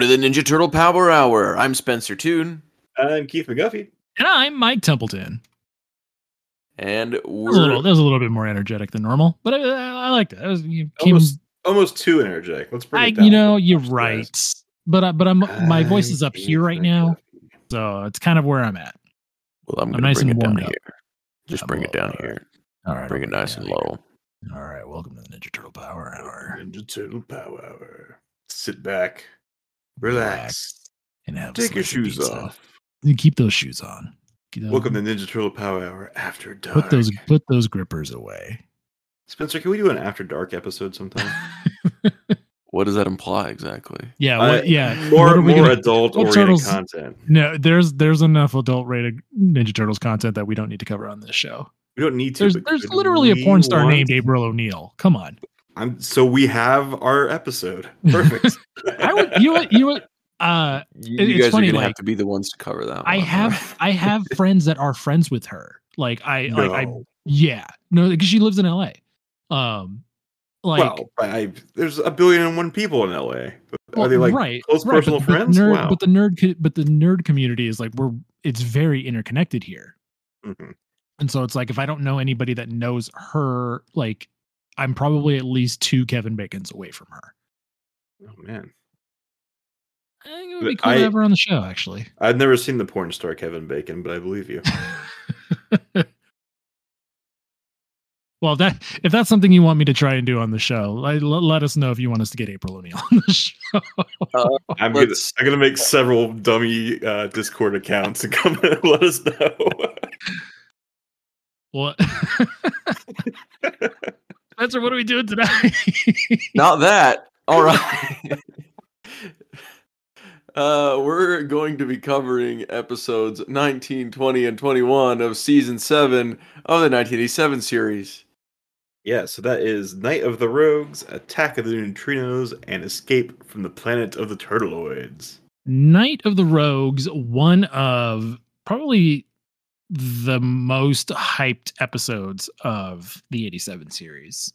Welcome to the Ninja Turtle Power Hour. I'm Spencer Toon. I'm Keith McGuffey. And I'm Mike Templeton. And That was, a little, was a little bit more energetic than normal, but I, I liked it. That was, you came, Almost, almost too energetic. Let's bring I, it down. you know, you're notch, right. guys. But I, but I'm my voice is up Keith here right now, McGuffey. so it's kind of where I'm at. well, I'm I'm gonna nice bring and it down here. Just I'm bring it down here. All right, Bring it nice and low. All right, welcome to the Ninja Turtle Power Hour. Ninja Turtle Power Hour. Sit back, relax, and have take your shoes pizza. off. You keep those shoes on. Keep those- Welcome to Ninja Turtle Power Hour After Dark. put those put those grippers away. Spencer, can we do an After Dark episode sometime? What does that imply exactly? yeah, Uh, what, yeah. more what more gonna- adult oriented turtles- content. No, there's there's enough adult rated Ninja Turtles content that we don't need to cover on this show. We don't need to. There's there's literally a porn star want- named April O'Neil. Come on. I'm so we have our episode. Perfect. I would you know you know what uh You, you it's guys funny, are gonna like, have to be the ones to cover that. I one, have I have friends that are friends with her. Like I like I yeah. No, because she lives in LA. Um like well, I, there's a billion and one people in LA. Are well, they like right, close right, personal but, but friends? Nerd, wow. But the nerd but the nerd community is like we're it's very interconnected here. Mhm. And so it's like if I don't know anybody that knows her, like I'm probably at least two Kevin Bacon's away from her. Oh man, I think it would be cool I- to have her on the show, actually. I've never seen the porn star Kevin Bacon, but I believe you. well, that if that's something you want me to try and do on the show, like, let, let us know if you want us to get April O'Neil on the show. I'm gonna, I'm gonna make several dummy uh, Discord accounts and come and let us know. what? Spencer, what are we doing tonight? Not that. All right. uh, we're going to be covering episodes 19, 20, and 21 of season 7 of the 1987 series. yeah, so that is Night of the Rogues, Attack of the Neutrinos, and Escape from the Planet of the Turtleoids. Night of the Rogues, one of probably the most hyped episodes of the 87 series.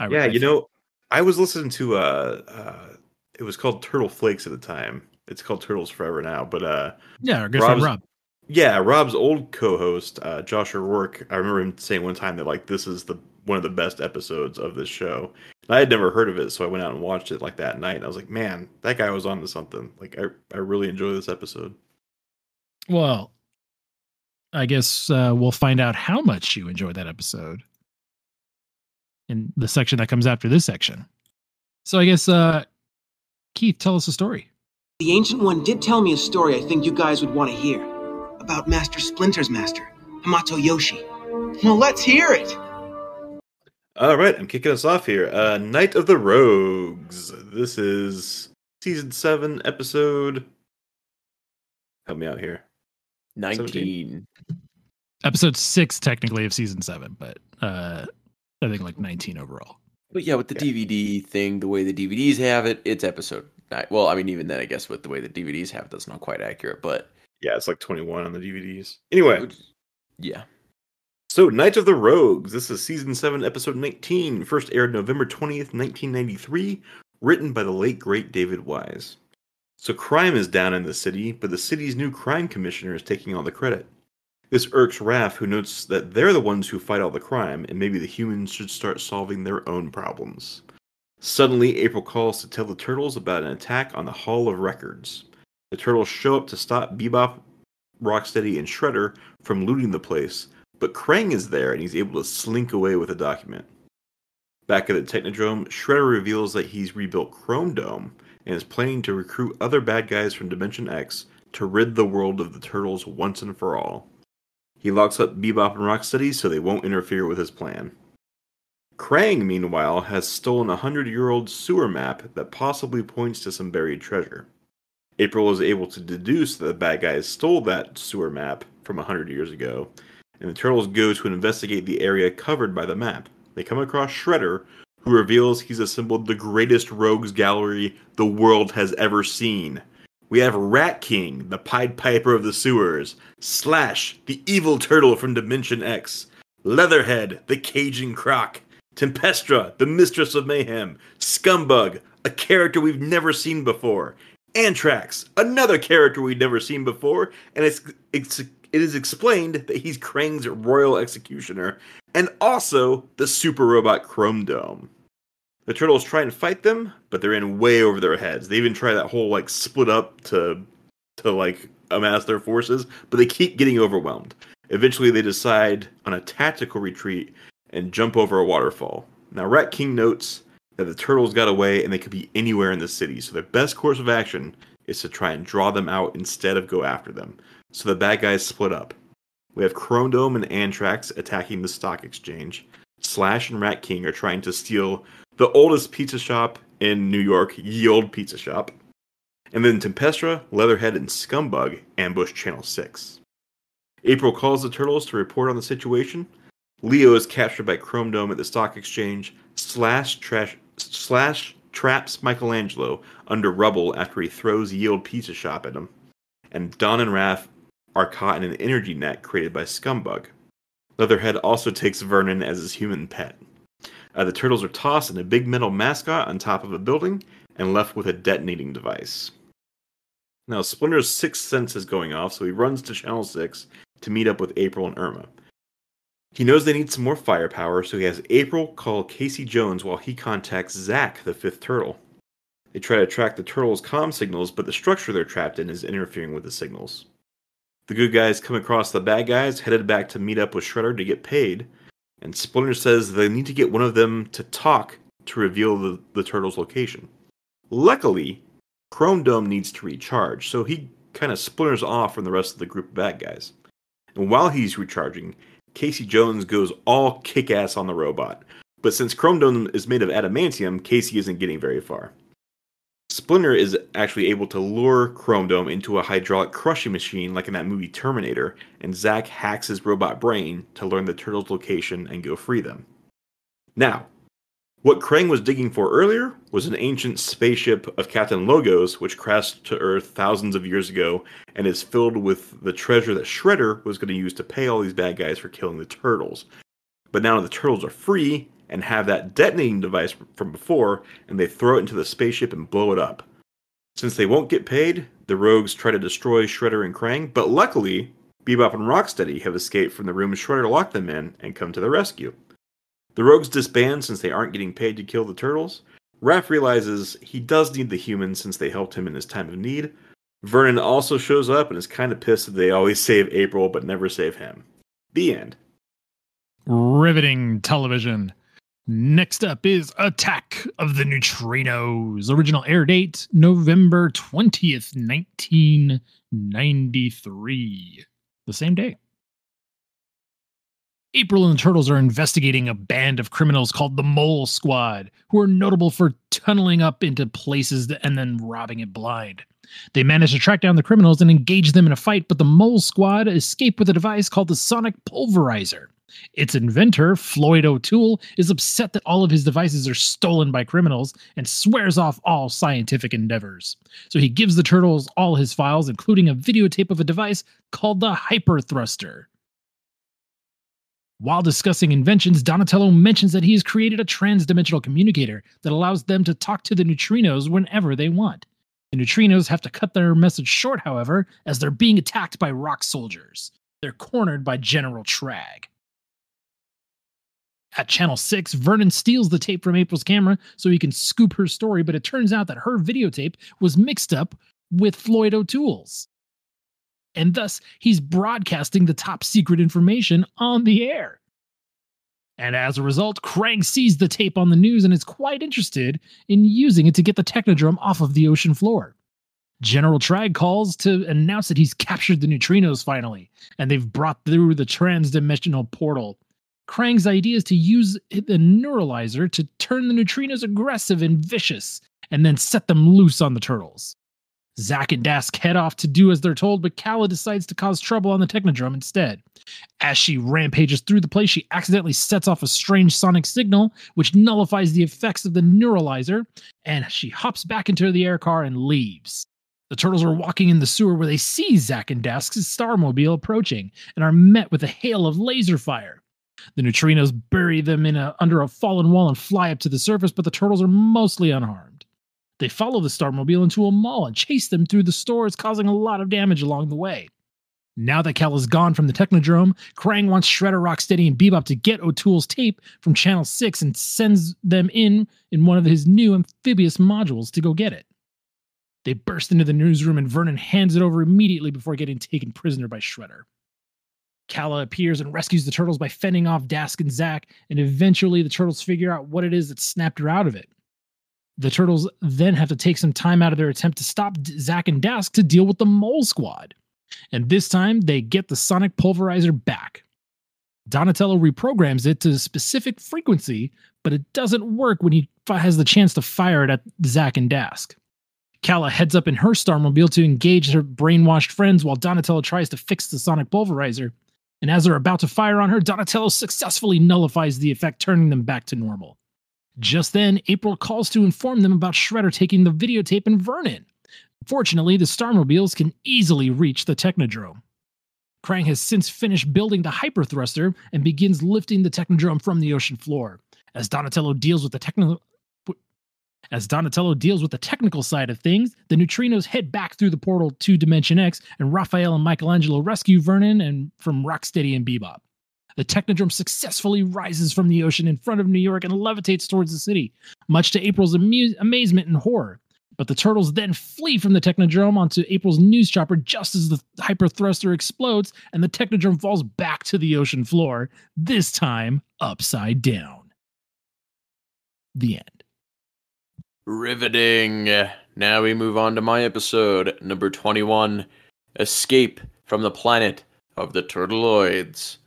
I- Yeah, you know, I was listening to uh, uh, it was called Turtle Flakes at the time. It's called Turtles Forever now, but uh, Yeah, our good friend Rob's- Rob. Yeah, Rob's old co-host, uh, Josh O'Rourke. I remember him saying one time that like this is the one of the best episodes of this show. And I had never heard of it, so I went out and watched it like that night. And I was like, man, that guy was on to something. Like I, I really enjoy this episode. Well, I guess uh, we'll find out how much you enjoyed that episode in the section that comes after this section. So I guess, uh, Keith, tell us a story. The Ancient One did tell me a story I think you guys would want to hear. About Master Splinter's master, Hamato Yoshi. Well, let's hear it! All right, I'm kicking us off here. Uh, Night of the Rogues. This is season seven, episode. Help me out here. 19. Episode six, technically, of season seven, but uh, I think like 19 overall. But yeah, with the DVD thing, the way the DVDs have it, it's episode nine. Well, I mean, even then, I guess with the way the DVDs have it, that's not quite accurate. But Yeah, it's like 21 on the DVDs. Anyway, yeah, So, Night of the Rogues. This is season 7, episode 19. First aired November 20th, 1993. Written by the late, great David Wise. So, crime is down in the city, but the city's new crime commissioner is taking all the credit. This irks Raph, who notes that they're the ones who fight all the crime, and maybe the humans should start solving their own problems. Suddenly, April calls to tell the turtles about an attack on the Hall of Records. The turtles show up to stop Bebop, Rocksteady, and Shredder from looting the place, but Krang is there and he's able to slink away with a document. Back at the Technodrome, Shredder reveals that he's rebuilt Chrome Dome and is planning to recruit other bad guys from Dimension X to rid the world of the Turtles once and for all. He locks up Bebop and Rocksteady so they won't interfere with his plan. Krang, meanwhile, has stolen a hundred year old sewer map that possibly points to some buried treasure. April is able to deduce that the bad guys stole that sewer map from a hundred years ago, and the turtles go to investigate the area covered by the map. They come across Shredder, who reveals he's assembled the greatest rogues gallery the world has ever seen. We have Rat King, the Pied Piper of the sewers, Slash, the evil turtle from Dimension X, Leatherhead, the Cajun croc, Tempestra, the mistress of mayhem, Scumbug, a character we've never seen before, Anthrax, another character we've never seen before, and it's, it's it is explained that he's Krang's royal executioner and also the super robot Chrome Dome. The turtles try and fight them, but they're in way over their heads. They even try that whole like split up to to like amass their forces, but they keep getting overwhelmed. Eventually, they decide on a tactical retreat and jump over a waterfall. Now, Rat King notes that the turtles got away and they could be anywhere in the city, so their best course of action is to try and draw them out instead of go after them. So the bad guys split up. We have Chrome and Anthrax attacking the stock exchange. Slash and Rat King are trying to steal the oldest pizza shop in New York, Ye Old Pizza Shop. And then Tempestra, Leatherhead, and Scumbug ambush Channel 6. April calls the Turtles to report on the situation. Leo is captured by Chrome Dome at the stock exchange. Slash, trash, slash traps Michelangelo under rubble after he throws Ye Old Pizza Shop at him. And Don and Raph are caught in an energy net created by Scumbug. Leatherhead also takes Vernon as his human pet. Uh, the turtles are tossed in a big metal mascot on top of a building and left with a detonating device. Now, Splinter's sixth sense is going off, so he runs to Channel 6 to meet up with April and Irma. He knows they need some more firepower, so he has April call Casey Jones while he contacts Zack, the fifth turtle. They try to track the turtles' comm signals, but the structure they're trapped in is interfering with the signals. The good guys come across the bad guys, headed back to meet up with Shredder to get paid, and Splinter says they need to get one of them to talk to reveal the, the turtle's location. Luckily, Chrome Dome needs to recharge, so he kind of splinters off from the rest of the group of bad guys. And while he's recharging, Casey Jones goes all kick ass on the robot. But since Chrome Dome is made of adamantium, Casey isn't getting very far. Splinter is actually able to lure Chrome Dome into a hydraulic crushing machine like in that movie Terminator, and Zack hacks his robot brain to learn the turtles' location and go free them. Now, what Krang was digging for earlier was an ancient spaceship of Captain Logos, which crashed to Earth thousands of years ago and is filled with the treasure that Shredder was going to use to pay all these bad guys for killing the turtles. But now the turtles are free and have that detonating device from before, and they throw it into the spaceship and blow it up. Since they won't get paid, the rogues try to destroy Shredder and Krang, but luckily, Bebop and Rocksteady have escaped from the room Shredder locked them in and come to their rescue. The rogues disband since they aren't getting paid to kill the turtles. Raph realizes he does need the humans since they helped him in his time of need. Vernon also shows up and is kind of pissed that they always save April but never save him. The end. Riveting television. Next up is Attack of the Neutrinos. Original air date November 20th, 1993. The same day. April and the Turtles are investigating a band of criminals called the Mole Squad, who are notable for tunneling up into places and then robbing it blind. They manage to track down the criminals and engage them in a fight, but the Mole Squad escape with a device called the Sonic Pulverizer. Its inventor, Floyd O'Toole, is upset that all of his devices are stolen by criminals and swears off all scientific endeavors. So he gives the turtles all his files, including a videotape of a device called the Hyper Thruster. While discussing inventions, Donatello mentions that he has created a transdimensional communicator that allows them to talk to the neutrinos whenever they want. The neutrinos have to cut their message short, however, as they're being attacked by rock soldiers. They're cornered by General Trag. At Channel 6, Vernon steals the tape from April's camera so he can scoop her story, but it turns out that her videotape was mixed up with Floyd O'Toole's and thus he's broadcasting the top secret information on the air. And as a result, Krang sees the tape on the news and is quite interested in using it to get the Technodrome off of the ocean floor. General Trag calls to announce that he's captured the neutrinos finally, and they've brought through the transdimensional portal. Krang's idea is to use the neuralizer to turn the neutrinos aggressive and vicious, and then set them loose on the turtles. Zack and Dask head off to do as they're told, but Kala decides to cause trouble on the Technodrome instead. As she rampages through the place, she accidentally sets off a strange sonic signal, which nullifies the effects of the neuralizer, and she hops back into the air car and leaves. The turtles are walking in the sewer where they see Zack and Dask's Starmobile approaching and are met with a hail of laser fire. The neutrinos bury them in a, under a fallen wall and fly up to the surface, but the turtles are mostly unharmed. They follow the Starmobile into a mall and chase them through the stores, causing a lot of damage along the way. Now that Cal is gone from the Technodrome, Krang wants Shredder, Rocksteady, and Bebop to get O'Toole's tape from Channel 6 and sends them in in one of his new amphibious modules to go get it. They burst into the newsroom and Vernon hands it over immediately before getting taken prisoner by Shredder. Kala appears and rescues the turtles by fending off Dask and Zack, and eventually the turtles figure out what it is that snapped her out of it. The turtles then have to take some time out of their attempt to stop Zack and Dask to deal with the Mole Squad. And this time they get the sonic pulverizer back. Donatello reprograms it to a specific frequency, but it doesn't work when he has the chance to fire it at Zack and Dask. Kala heads up in her Starmobile to engage her brainwashed friends while Donatello tries to fix the sonic pulverizer. And as they're about to fire on her, Donatello successfully nullifies the effect, turning them back to normal. Just then, April calls to inform them about Shredder taking the videotape and Vernon. Fortunately, the Starmobiles can easily reach the Technodrome. Krang has since finished building the Hyperthruster and begins lifting the Technodrome from the ocean floor. As Donatello deals with the techno as Donatello deals with the technical side of things, the neutrinos head back through the portal to Dimension X, and Raphael and Michelangelo rescue Vernon and from Rocksteady and Bebop. The Technodrome successfully rises from the ocean in front of New York and levitates towards the city, much to April's amu- amazement and horror. But the turtles then flee from the Technodrome onto April's news chopper just as the hyperthruster explodes and the Technodrome falls back to the ocean floor, this time upside down. The end. Riveting. Now we move on to my episode, number 21 Escape from the Planet of the Turtleoids.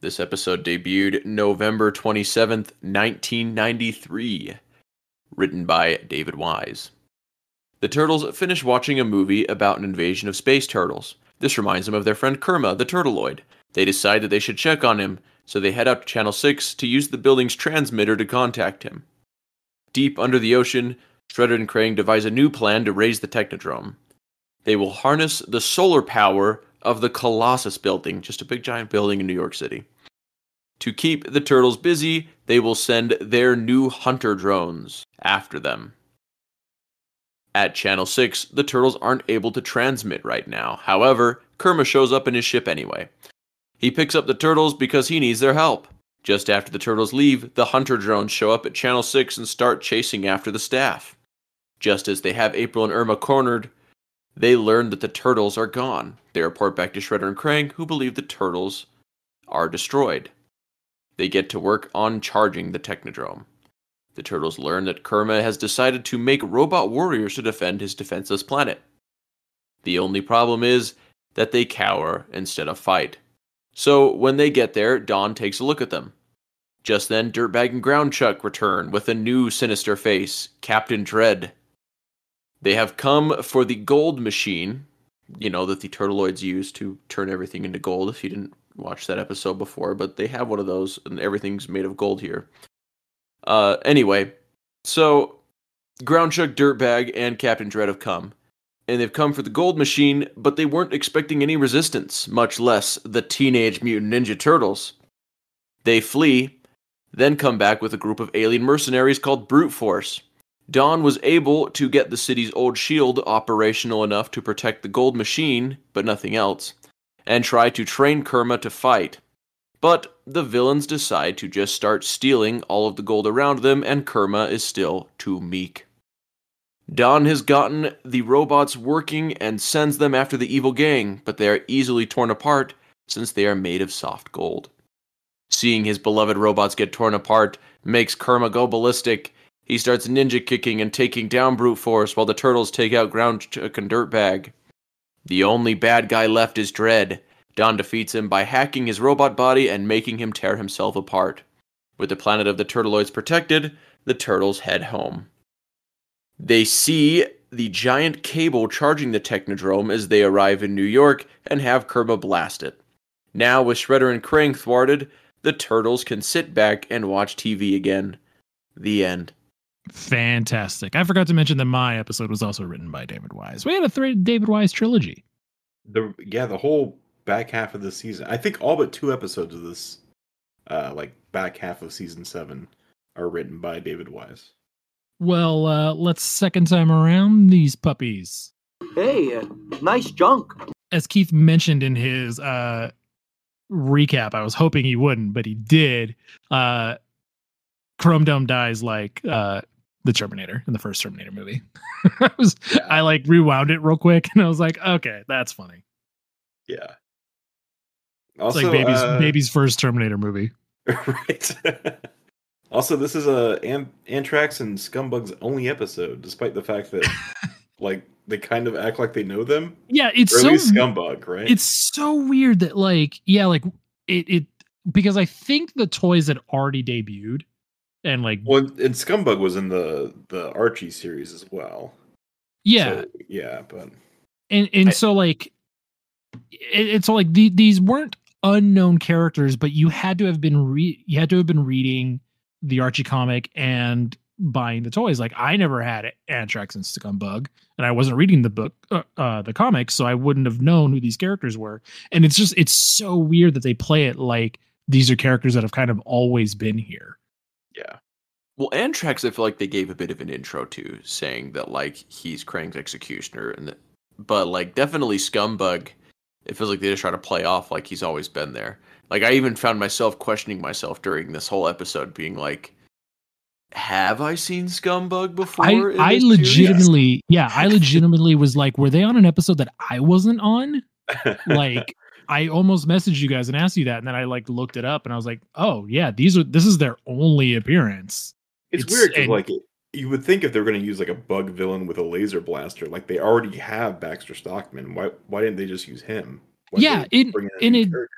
This episode debuted November 27th, 1993. Written by David Wise. The turtles finish watching a movie about an invasion of space turtles. This reminds them of their friend Kerma, the Turtleoid. They decide that they should check on him, so they head out to Channel 6 to use the building's transmitter to contact him. Deep under the ocean, Shredder and Krang devise a new plan to raise the Technodrome. They will harness the solar power of the Colossus building, just a big giant building in New York City. To keep the turtles busy, they will send their new hunter drones after them. At Channel 6, the turtles aren't able to transmit right now. However, Kerma shows up in his ship anyway. He picks up the turtles because he needs their help. Just after the turtles leave, the hunter drones show up at Channel 6 and start chasing after the staff. Just as they have April and Irma cornered, they learn that the turtles are gone. They report back to Shredder and Krang, who believe the turtles are destroyed. They get to work on charging the Technodrome. The turtles learn that Kerma has decided to make robot warriors to defend his defenseless planet. The only problem is that they cower instead of fight. So when they get there, Don takes a look at them. Just then, Dirtbag and Groundchuck return with a new sinister face, Captain Dread. They have come for the gold machine, you know, that the Turtleoids use to turn everything into gold, if you didn't watch that episode before, but they have one of those, and everything's made of gold here. Uh, anyway, so Groundchuck, Dirtbag, and Captain Dread have come. And they've come for the gold machine, but they weren't expecting any resistance, much less the Teenage Mutant Ninja Turtles. They flee, then come back with a group of alien mercenaries called Brute Force. Don was able to get the city's old shield operational enough to protect the gold machine, but nothing else, and try to train Kerma to fight. But the villains decide to just start stealing all of the gold around them, and Kerma is still too meek. Don has gotten the robots working and sends them after the evil gang, but they are easily torn apart since they are made of soft gold. Seeing his beloved robots get torn apart makes Kerma go ballistic. He starts ninja kicking and taking down brute force while the turtles take out Groundchuck uh, and Dirtbag. The only bad guy left is Dread. Don defeats him by hacking his robot body and making him tear himself apart. With the planet of the Turtleoids protected, the turtles head home. They see the giant cable charging the Technodrome as they arrive in New York and have Kerma blast it. Now, with Shredder and Krang thwarted, the turtles can sit back and watch TV again. The end. Fantastic. I forgot to mention that my episode was also written by David Wise. We had a three David Wise trilogy. The yeah, the whole back half of the season. I think all but two episodes of this, uh, like back half of season seven, are written by David Wise. Well, uh, let's second time around these puppies. Hey, uh, nice junk. As Keith mentioned in his uh, recap, I was hoping he wouldn't, but he did. Uh, Chrome Dome dies like uh, the Terminator in the first Terminator movie. I was, I like rewound it real quick, and I was like, okay, that's funny. Yeah. It's like baby's uh, baby's first Terminator movie. right. also, this is a An- Anthrax and Scumbugs only episode, despite the fact that like they kind of act like they know them. Yeah, it's Or so least Scumbug, right? it's so weird that like yeah like it it because i think the toys had already debuted and like well, and Scumbug was in the the Archie series as well. yeah So, yeah, but and and I- so like it, it's like the, these weren't unknown characters but you had to have been re- you had to have been reading the archie comic and buying the toys like i never had anthrax and scumbug and i wasn't reading the book uh, uh the comics so i wouldn't have known who these characters were and it's just it's so weird that they play it like these are characters that have kind of always been here yeah. Well, Anthrax, I feel like they gave a bit of an intro to, saying that like he's Krang's executioner, and that, but like definitely Scumbug. It feels like they just try to play off like he's always been there. Like I even found myself questioning myself during this whole episode, being like, "Have I seen Scumbug before?" I, I this series?" legitimately, yeah, I legitimately was like, were they on an episode that I wasn't on? Like, I almost messaged you guys and asked you that, and then I like looked it up, and I was like, oh yeah, these are this is their only appearance. It's, It's- weird 'cause, and- like you would think if they're going to use like a bug villain with a laser blaster, like they already have Baxter Stockman. Why why didn't they just use him? Why Yeah, did they it- in a and it- character?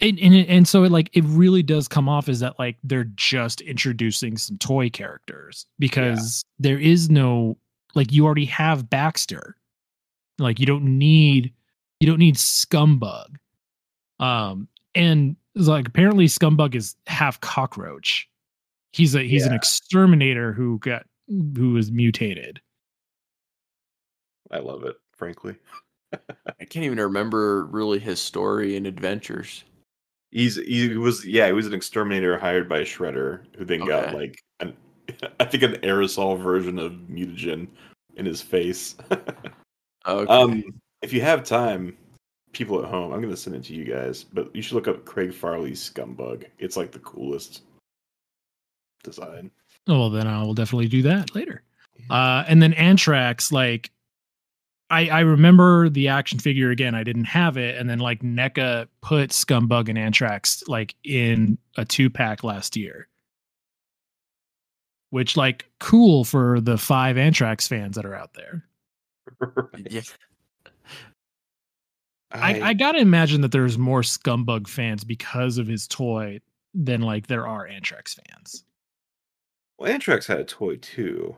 And and and so it like it really does come off as that like they're just introducing some toy characters because there is no like you already have Baxter, like you don't need you don't need Scumbug, um and it's like apparently Scumbug is half cockroach. He's a he's an exterminator who got who was mutated. I love it, frankly. I can't even remember really his story and adventures. He's he was yeah he was an exterminator hired by Shredder who then got like an I think an aerosol version of mutagen in his face. Okay. um, if you have time, people at home, I'm gonna send it to you guys, but you should look up Craig Farley's Scumbug. It's like the coolest design. Oh, well, then I will definitely do that later. Uh, and then Anthrax, like, I I remember the action figure again. I didn't have it, and then like NECA put Scumbug and Anthrax like in a two pack last year, which like cool for the five Anthrax fans that are out there. yeah. I, I gotta imagine that there's more Scumbug fans because of his toy than like there are Anthrax fans. well, Anthrax had a toy too.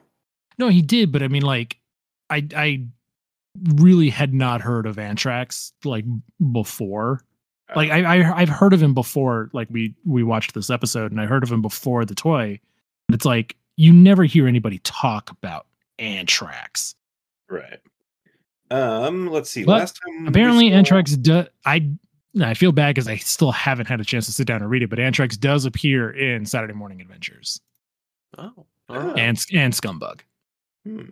No, he did, but I mean, like, I I really had not heard of Anthrax like before. Like, I, I I've heard of him before. Like, we we watched this episode, and I heard of him before the toy. But it's like you never hear anybody talk about Anthrax. right. Um, let's see. But Last time Apparently, saw- Anthrax does. I I feel bad because I still haven't had a chance to sit down and read it. But Anthrax does appear in Saturday Morning Adventures Oh. Ah. and and Scumbug. Hmm.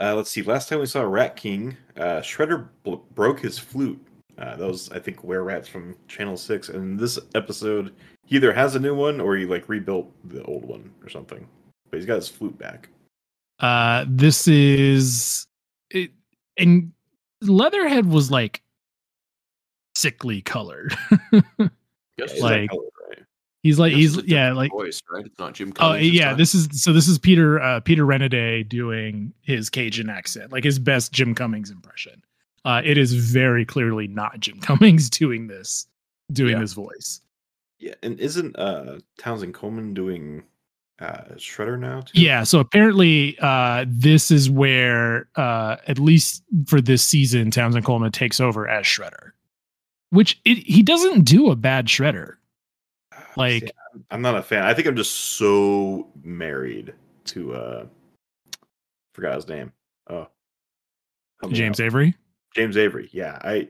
Uh, let's see. Last time we saw Rat King, uh, Shredder bl- broke his flute. Uh, that was, I think, Were Rats from Channel Six. And this episode, he either has a new one or he like rebuilt the old one or something. But he's got his flute back. Uh, this is it, and Leatherhead was like sickly colored. Guess Yeah, it's he's like- color, right? He's like he's yeah like voice, right? It's not Jim oh Cummings. this yeah time? this is so this is Peter uh Peter Renaday doing his Cajun accent like his best Jim Cummings impression. Uh, it is very clearly not Jim Cummings doing this doing Yeah. this voice. Yeah, and isn't uh Townsend Coleman doing uh Shredder now? Too? Yeah, so apparently uh this is where uh at least for this season Townsend Coleman takes over as Shredder. Which it, he doesn't do a bad Shredder. Like- see, I'm- not a fan. I think I'm just so married to uh forgot his name. Oh, James. Avery. James Avery. Yeah, I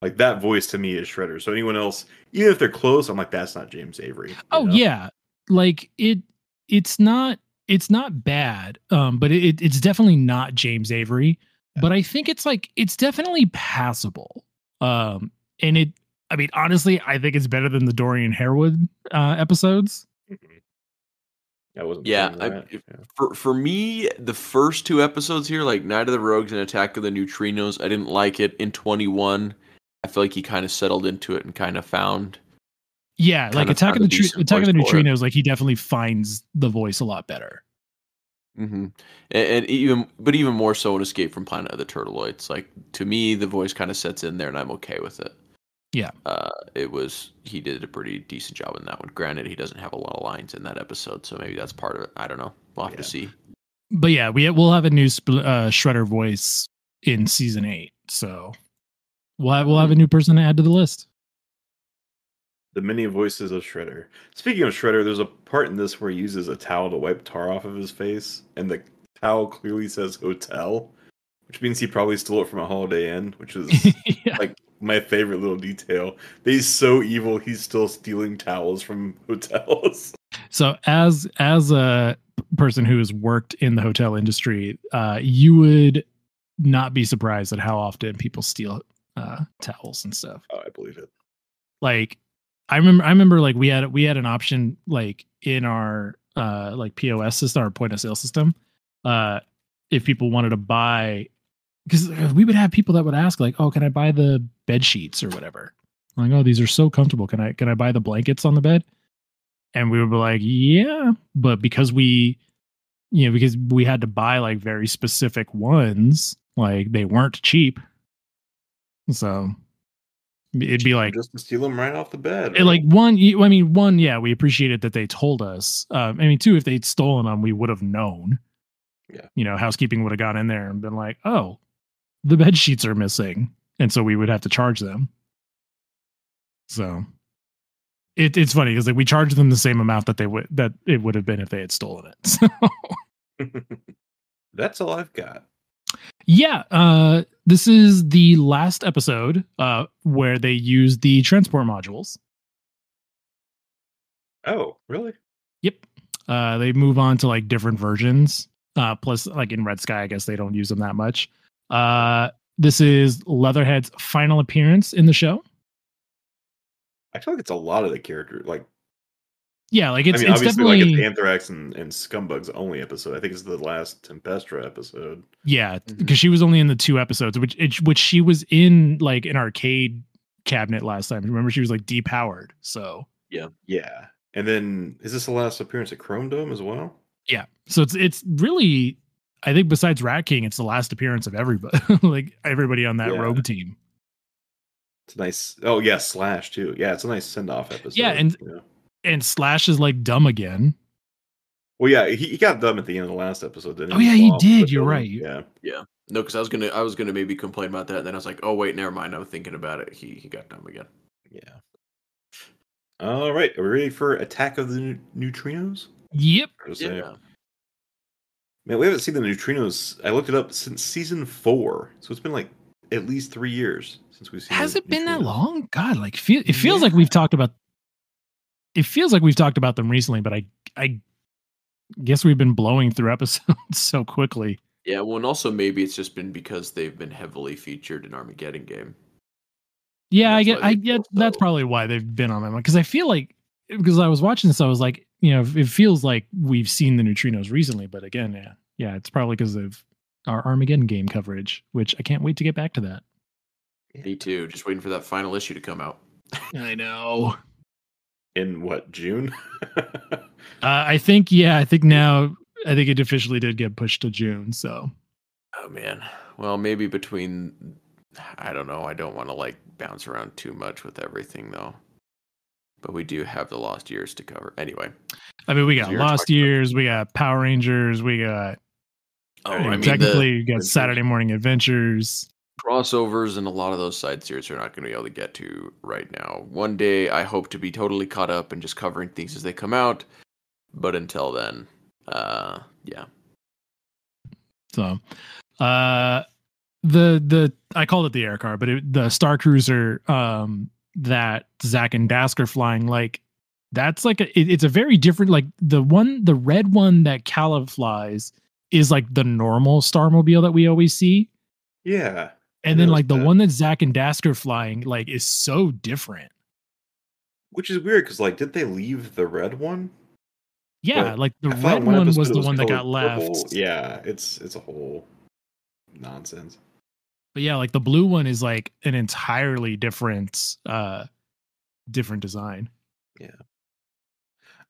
like that voice to me is Shredder. So anyone else, even if they're close, I'm like, that's not James Avery. Oh know? yeah. Like it it's not it's not bad, um, but it, it's definitely not James Avery. But I think it's like it's definitely passable. Um, and it, I mean, honestly, I think it's better than the Dorian Harewood uh, episodes. I wasn't. Yeah, saying I- Yeah. For for me, the first two episodes here, like Night of the Rogues and Attack of the Neutrinos, I didn't like it. In 21, I feel like he kind of settled into it and kind of found. Yeah, like of Attack of the Tru- Attack of the voice for it. Neutrinos, like he definitely finds the voice a lot better. hmm And, and even, but even more so in Escape from Planet of the Turtleoids. Like to me, the voice kind of sets in there, and I'm okay with it. Yeah. Uh, it was he did a pretty decent job in that one. Granted, he doesn't have a lot of lines in that episode, so maybe that's part of it. I don't know. We'll have Yeah. to see. But yeah, we we'll have a new spl- uh, Shredder voice in season eight, so we'll have, we'll have a new person to add to the list. The many voices of Shredder. Speaking of Shredder, there's a part in this where he uses a towel to wipe tar off of his face, and the towel clearly says hotel, which means he probably stole it from a Holiday Inn, which is yeah. like my favorite little detail. He's so evil, he's still stealing towels from hotels. So as as a person who has worked in the hotel industry, uh, you would not be surprised at how often people steal uh, towels and stuff. Oh, I believe it. Like I remember, I remember like we had we had an option like in our uh, like POS system, our point of sale system, uh, if people wanted to buy, because we would have people that would ask like, "Oh, can I buy the bed sheets or whatever?" I'm like, "Oh, these are so comfortable. Can I can I buy the blankets on the bed?" And we would be like, "Yeah," but because we, you know, because we had to buy like very specific ones, like they weren't cheap, so it'd be like just to steal them right off the bed. like one i mean one yeah we appreciated that they told us um, i mean two if they'd stolen them we would have known Yeah. you know housekeeping would have gone in there and been like oh the bed sheets are missing and so we would have to charge them so it, it's funny because like we charged them the same amount that they would that it would have been if they had stolen it so That's all I've got. yeah uh this is the last episode uh where they use the transport modules Oh, really? Yep. Uh, they move on to like different versions. Uh, plus, like in Red Sky, I guess they don't use them that much. Uh, this is Leatherhead's final appearance in the show. I feel like it's a lot of the characters. Like, Yeah, like it's I mean, it's obviously, definitely like it's Anthrax and, and Scumbugs only episode. I think it's the last Tempestra episode. yeah because she was only in the two episodes, which it, which she was in like an arcade cabinet last time. Remember, she was like depowered. So yeah, Yeah. And then is this the last appearance at Chrome Dome as well? yeah, so it's it's really I think besides Rat King, it's the last appearance of everybody, like everybody on that Yeah. Rogue team. It's a nice. Oh yeah, Slash too. Yeah, it's a nice send off episode. Yeah, and- you know. And Slash is like dumb again. well, yeah, he, he got dumb at the end of the last episode. Didn't Oh, yeah, he Off did, you're building. right. Yeah. Yeah. No, because I was gonna, I was gonna maybe complain about that, and then I was like, oh wait, never mind. I'm thinking about it. He he got dumb again. Yeah. All right, are we ready for Attack of the Neutrinos? Yep. Or say- Yeah. Man, we haven't seen the Neutrinos. I looked it up since season four, so it's been like at least three years since we've seen. It. Has the it been that long? God, like feel it feels like we've talked about it feels like we've talked about them recently, but I I guess we've been blowing through episodes so quickly. Yeah. Well, and also maybe it's just been because they've been heavily featured in Armageddon game. Yeah, I get I get feel that's probably why they've been on them because I feel like because I was watching this, I was like, you know, it feels like we've seen the neutrinos recently, but again, yeah, yeah, it's probably because of our Armageddon game coverage, which I can't wait to get back to that. Me too. Just waiting for that final issue to come out. I know. in what June? Uh, I think, yeah, I think now, I think it officially did get pushed to June. So, Oh man. Well, maybe between I don't know. I don't want to like bounce around too much with everything though. But we do have the lost years to cover. Anyway. I mean, we got Lost talking about- Years, we got Power Rangers, we got Oh, I I mean, mean technically, the you got Saturday Morning Adventures. crossovers and a lot of those side series are not going to be able to get to right now. One day I hope to be totally caught up and just covering things as they come out. But until then, uh yeah. So, uh, the the I called it the air car, but it, the Star Cruiser um that Zach and Dask are flying, like That's like a, it- it's a very different. Like the one, the red one that Kala flies is like the normal Starmobile that we always see, Yeah. and then like the that. one that Zach and Dask are flying like is so different. Which is weird because like, did they leave the red one? Yeah, But like the red one was the one that got purple. left. Yeah, it's it's a whole nonsense. But yeah, like the blue one is like an entirely different uh different design. Yeah.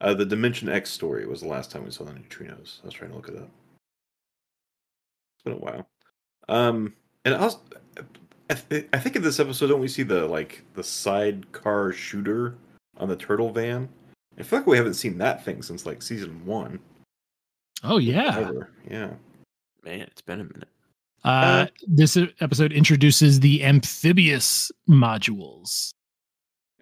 Uh, the Dimension X story was the last time we saw the neutrinos. I was trying to look it up. It's been a while. Um, and I was, I, th- I think in this episode, don't we see the like the sidecar shooter on the turtle van? I feel like we haven't seen that thing since like season one. Oh yeah. Ever. Yeah. Man, it's been a minute. Uh this e- episode introduces the amphibious modules.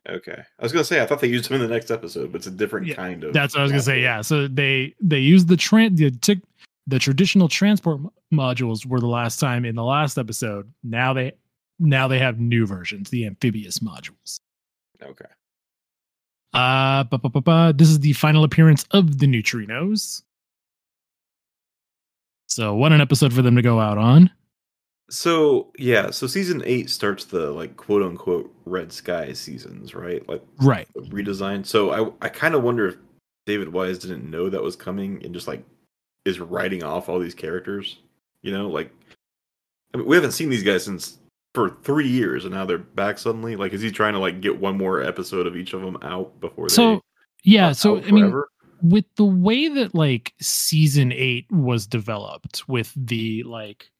Okay. I was gonna say I thought they used them in the next episode, but it's a different Yeah, kind of. That's what I was gonna say. Yeah, so they they use the tran the the traditional transport mo- modules were the last time in the last episode. Now they now they have new versions, the amphibious modules. Okay. Uh, ba, ba. this is the final appearance of the neutrinos. So what an episode for them to go out on. So yeah, so season eight starts the like quote unquote red sky seasons, right? Like Right. redesign. So I I kind of wonder if David Wise didn't know that was coming and just like is writing off all these characters. You know, like I mean, we haven't seen these guys since for three years, and now they're back suddenly. Like, is he trying to like get one more episode of each of them out before they? So yeah, so I mean? With the way that like season 8 was developed with the like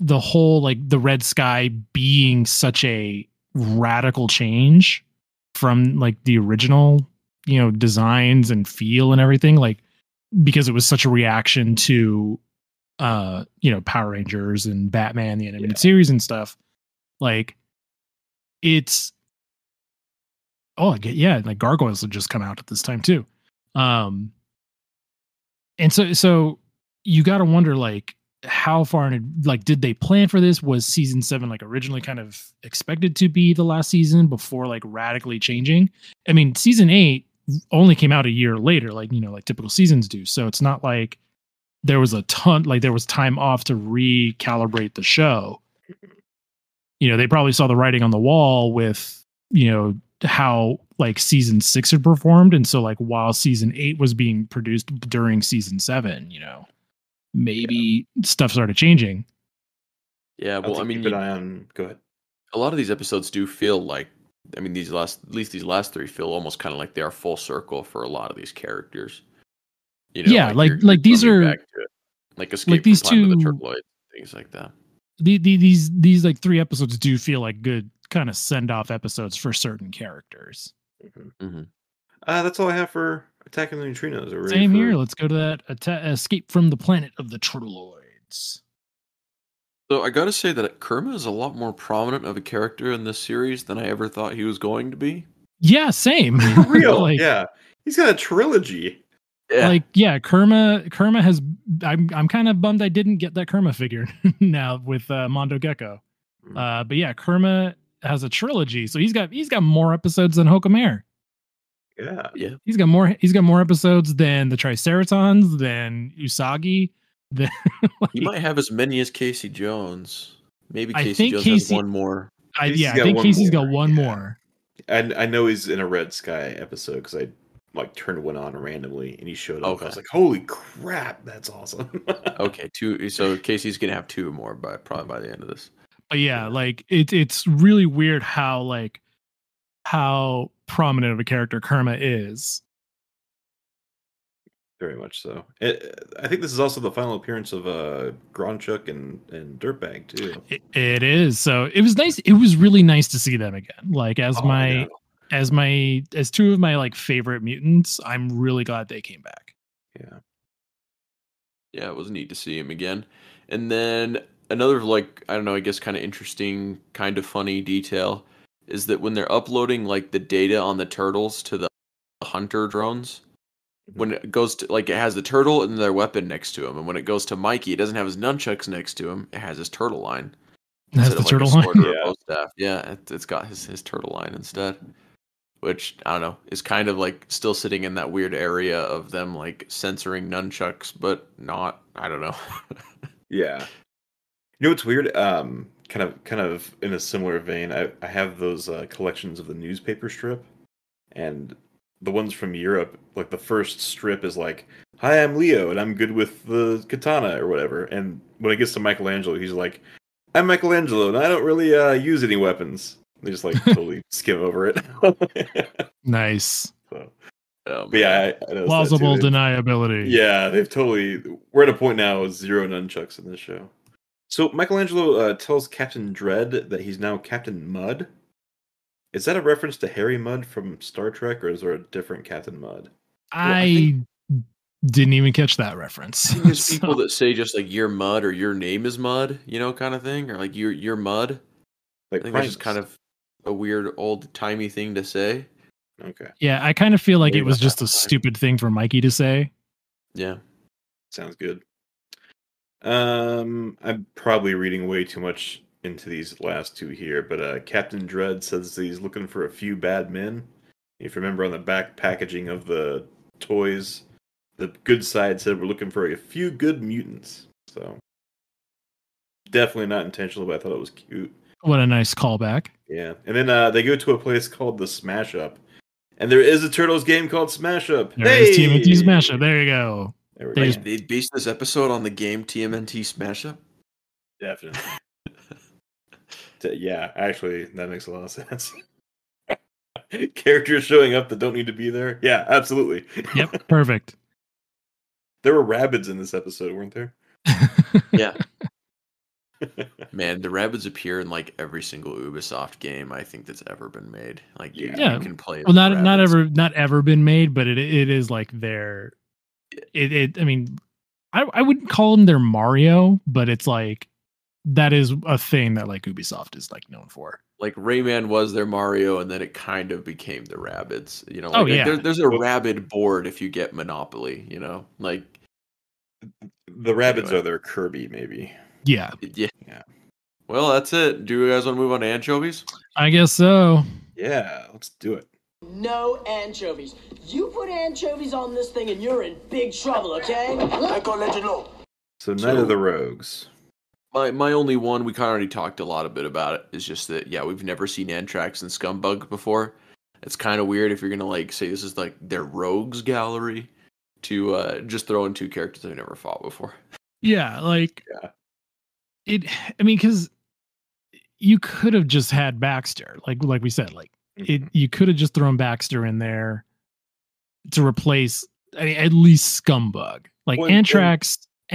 the whole like the red sky being such a radical change from like the original you know designs and feel and everything like because it was such a reaction to uh you know power rangers and batman the animated Yeah. series and stuff like it's oh yeah like gargoyles had just come out at this time too um and so so you got to wonder like how far in like did they plan for this? Was season 7 like originally kind of expected to be the last season before like radically changing? I mean season 8 only came out a year later like you know like typical seasons do. So it's not like there was a ton like there was time off to recalibrate the show. You know they probably saw the writing on the wall with you know how like season six had performed and so like while season eight was being produced during season seven you know maybe stuff started changing Yeah, well, I mean, keep an you- eye on. Go ahead. a lot of these episodes do feel like I mean these last at least these last three feel almost kind of like they are full circle for a lot of these characters. You Yeah, like- you're- like you're these are- back to like escape these from Planet the two- things like that. the, the, these these like three episodes do feel like good kind of send off episodes for certain characters Mhm. Uh, that's all I have for attacking the neutrinos. Are same for- here let's go to that atta- escape from the planet of the turtleoids So I got to say that Kerma is a lot more prominent of a character in this series than I ever thought he was going to be. yeah same For real. like, yeah, he's got a trilogy. Yeah, like yeah kerma kerma has i'm i'm kind of bummed i didn't get that kerma figure now with uh mondo gecko Mm. uh but yeah kerma has a trilogy so he's got he's got more episodes than hokamare Yeah. yeah. he's got more he's got more episodes than the triceratons than usagi than He might have as many as Casey Jones. Maybe I Casey think Jones Casey- has one more. I, yeah i think one casey's got one yeah. more And I know he's in a Red Sky episode because I like turned one on randomly and he showed up. Okay. I was like, "Holy crap, that's awesome!" Okay, two. So Casey's gonna have two more by probably by the end of this. But yeah like it, it's really weird how like how prominent of a character kerma is Very much so. It, I think this is also the final appearance of uh, Groundchuck and and Dirtbag too. It, it is. So it was nice. It was really nice to see them again. Like as Oh, my yeah. as my as two of my like favorite mutants, I'm really glad they came back. yeah. Yeah, it was neat to see him again. And then another like I don't know, I guess kind of interesting, kind of funny detail is that when they're uploading like the data on the turtles to the hunter drones, mm-hmm. when it goes to like it has the turtle and their weapon next to him, and when it goes to Mikey, it doesn't have his nunchucks next to him. It has his turtle line. That's instead the of, like, turtle a line. sword or a Yeah. staff. Yeah, it, it's got his, his turtle line instead. which I don't know is kind of like still sitting in that weird area of them like censoring nunchucks, but not. I don't know. Yeah. You know what's weird? Um, kind of, kind of in a similar vein, I, I have those uh, collections of the newspaper strip, and the ones from Europe, like the first strip is like, "Hi, I'm Leo, and I'm good with the katana or whatever." And when it gets to Michelangelo, he's like, "I'm Michelangelo, and I don't really uh, use any weapons." They just like totally skim over it. Nice. so, Oh, but yeah, I, I Plausible deniability. Yeah, they've totally. We're at a point now with zero nunchucks in this show. So Michelangelo uh, tells Captain Dread that he's now Captain Mud. Is that a reference to Harry Mudd from Star Trek, or is there a different Captain Mud? I, I think- didn't even catch that reference. There's So- people that say just like your mud or your name is mud, you know, kind of thing, or like you're you're mud. I Like think that's just kind of a weird old timey thing to say. okay. yeah, I kind of feel like Maybe it was just a far. stupid thing for Mikey to say. Yeah. Sounds good. Um, I'm probably reading way too much into these last two here, but uh, Captain Dread says that he's looking for a few bad men. If you remember on the back packaging of the toys, the good side said we're looking for a few good mutants. So definitely not intentional, but I thought it was cute. What a nice callback. Yeah, and then uh, they go to a place called the Smash Up, and there is a Turtles game called Smash Up. There is TMNT Smash Up. There you go. There we They go. just- They based this episode on the game TMNT Smash Up. Definitely. Yeah, actually, that makes a lot of sense. Characters showing up that don't need to be there. Yeah, absolutely. Yep, perfect. There were rabbits in this episode, weren't there? Yeah. Man, the rabbits appear in like every single Ubisoft game I think that's ever been made. Like you, Yeah. you can play. well, as not not ever not ever been made, but it it is like their it, it I mean, I I wouldn't call them their Mario, but it's like that is a thing that like Ubisoft is like known for. like Rayman was their Mario, and then it kind of became the rabbits. You know, Oh, like, like, yeah. there- there's a Well- rabbit board if you get Monopoly. You know, like The rabbits Anyway. are their Kirby, maybe. Yeah, yeah. Yeah. Well, that's it. Do you guys want to move on to anchovies? I guess so. Yeah, let's do it. No anchovies. You put anchovies on this thing and you're in big trouble, okay? So, Night of the Rogues. My my only one we kind of already talked a lot a bit about it is just that yeah we've never seen Antrax and Scumbug before. It's kind of weird if you're gonna like say this is like their rogues gallery to uh just throw in two characters they've never fought before. Yeah, like Yeah. it. I mean, because you could have just had Baxter, like like we said, like it. You could have just thrown Baxter in there to replace I mean, at least Scumbug, like Well. They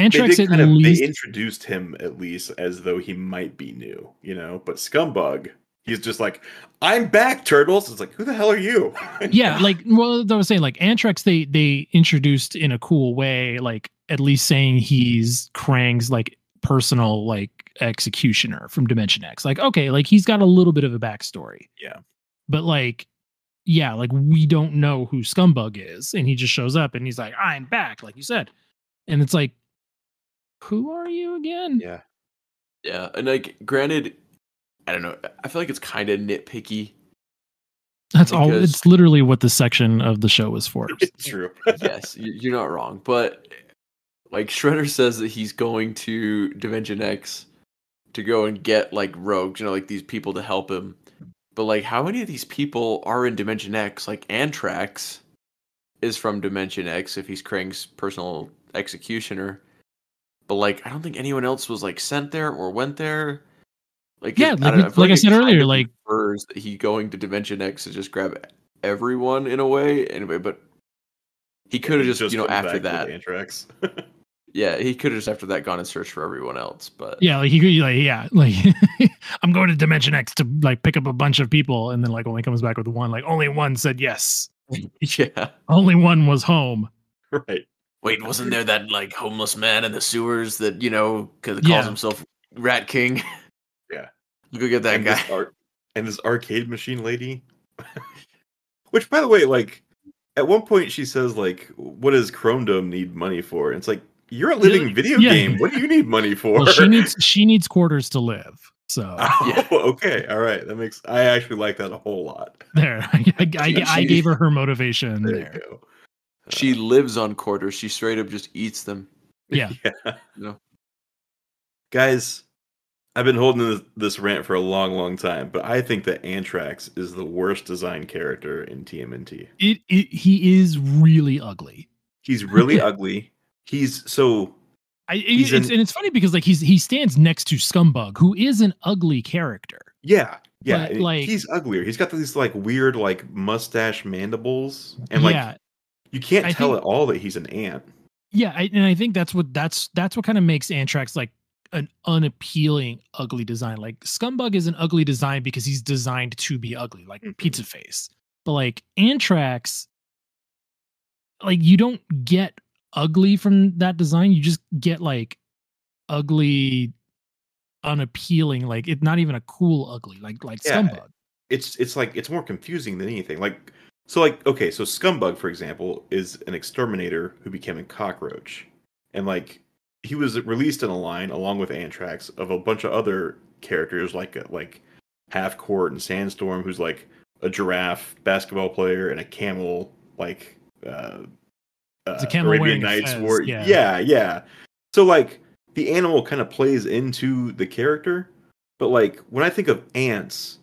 Antrax at of least. they introduced him at least as though he might be new, you know. But Scumbug, he's just like, "I'm back, turtles." It's like, who the hell are you? yeah, like well, I was saying, like Antrax, they they introduced in a cool way, like at least saying he's Krang's like personal like executioner from Dimension X. Like, okay, like he's got a little bit of a backstory. Yeah. But like, yeah, like we don't know who Scumbug is, and he just shows up and he's like, I'm back, like you said. And it's like, who are you again? yeah, Yeah, and like granted, I don't know. I feel like it's kind of nitpicky. That's all it's literally what the section of the show was for. it's true. yes, you- you're not wrong, but like Shredder says that he's going to Dimension X to go and get like rogues, you know, like these people to help him. But like, how many of these people are in Dimension X? Like Antrax is from Dimension X if he's Krang's personal executioner. But like, I don't think anyone else was like sent there or went there. Like, Yeah, it- like don't know, we- feel like I said earlier, like- infers that he going to Dimension X to just grab everyone in a way. Anyway, but he could have just, you know after that with Anthrax. yeah, he could have just after that gone and searched for everyone else. But Yeah, like he could like yeah, like I'm going to Dimension X to like pick up a bunch of people, and then like only comes back with one. Like only one said yes. yeah. Only one was home. right. Wait, wasn't there that like homeless man in the sewers that you know cause calls Yeah. himself Rat King? Yeah. Go get that and guy. This ar- and this arcade machine lady. Which, by the way, like at one point she says, like, "What does Chromedome need money for?" And it's like, you're a living video Yeah. game. What do you need money for? Well, she needs she needs quarters to live. So Yeah. Oh, okay, all right. That makes I actually like that a whole lot. there, I, I, I, I gave her her motivation There there. you go. She uh, lives on quarters. She straight up just eats them. Yeah. Yeah. No. Guys, I've been holding this, this rant for a long, long time, but I think that Anthrax is the worst designed character in TMNT. It, it he is really ugly. He's really ugly. He's so I, He's it's, in- and it's funny because like he's he stands next to Scumbug, who is an ugly character. yeah, yeah. But, like- he's uglier. He's got these like weird like mustache mandibles, and like yeah, you can't I tell think- at all that he's an ant. yeah, I, and I think that's what that's that's what kind of makes Antrax like an unappealing, ugly design. Like Scumbug is an ugly design because he's designed to be ugly, like Mhm. Pizza Face. But like Antrax, like you don't get ugly from that design. You just get like ugly, unappealing. Like it's not even a cool ugly. Like like Yeah. Scumbug. It's it's like it's more confusing than anything. Like so like okay, so Scumbug for example is an exterminator who became a cockroach, and like he was released in a line along with Anthrax of a bunch of other characters like like Half Court and Sandstorm, who's like a giraffe basketball player and a camel like uh, uh, camel Arabian wearing a Nights fez, war. yeah. yeah, yeah. So like the animal kind of plays into the character, but like when I think of ants,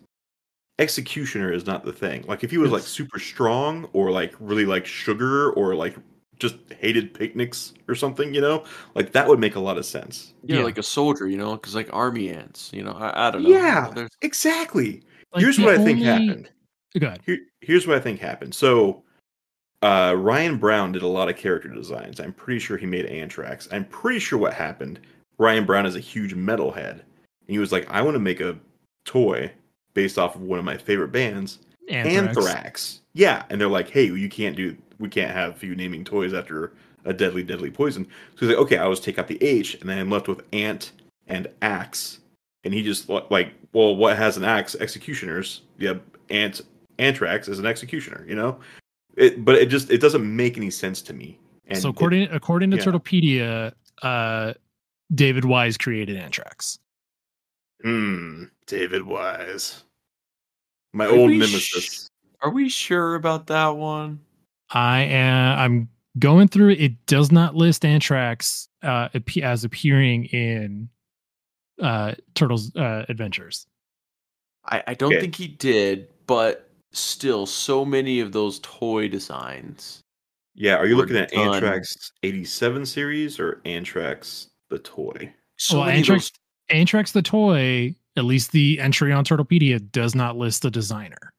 executioner is not the thing. Like if he was like super strong or like really like sugar or like just hated picnics or something, you know, like that would make a lot of sense. Yeah, Yeah. like a soldier, you know, because like army ants, you know. I, I don't know. Yeah, There's, exactly. Like, Here's the what I think happened. Go ahead. Here, here's what I think happened. So, uh, Ryan Brown did a lot of character designs. I'm pretty sure he made Anthrax. I'm pretty sure what happened. Ryan Brown is a huge metalhead, and he was like, "I want to make a toy based off of one of my favorite bands, Anthrax. Anthrax." Yeah, and they're like, "Hey, you can't do. We can't have you naming toys after a deadly, deadly poison." So he's like, "Okay, I'll just take out the H, and then I'm left with Ant and Axe." And he just li- like, well, what has an axe? Executioners. Yeah, Ant Anthrax is an executioner. You know, it. But it just it doesn't make any sense to me. And so it- according according to yeah. Turtlepedia, uh, David Wise created Anthrax. Hmm, David Wise, my Are old we nemesis. are we sure about that one? I am. I'm going through it. It does not list Anthrax uh, appe- as appearing in uh, Turtles uh, Adventures. I, I don't Okay. think he did, but still, so many of those toy designs. yeah, are you looking at done. Anthrax '87 series or Anthrax the toy? So well, many of Anthrax, those- Anthrax the toy, at least the entry on Turtlepedia, does not list the designer.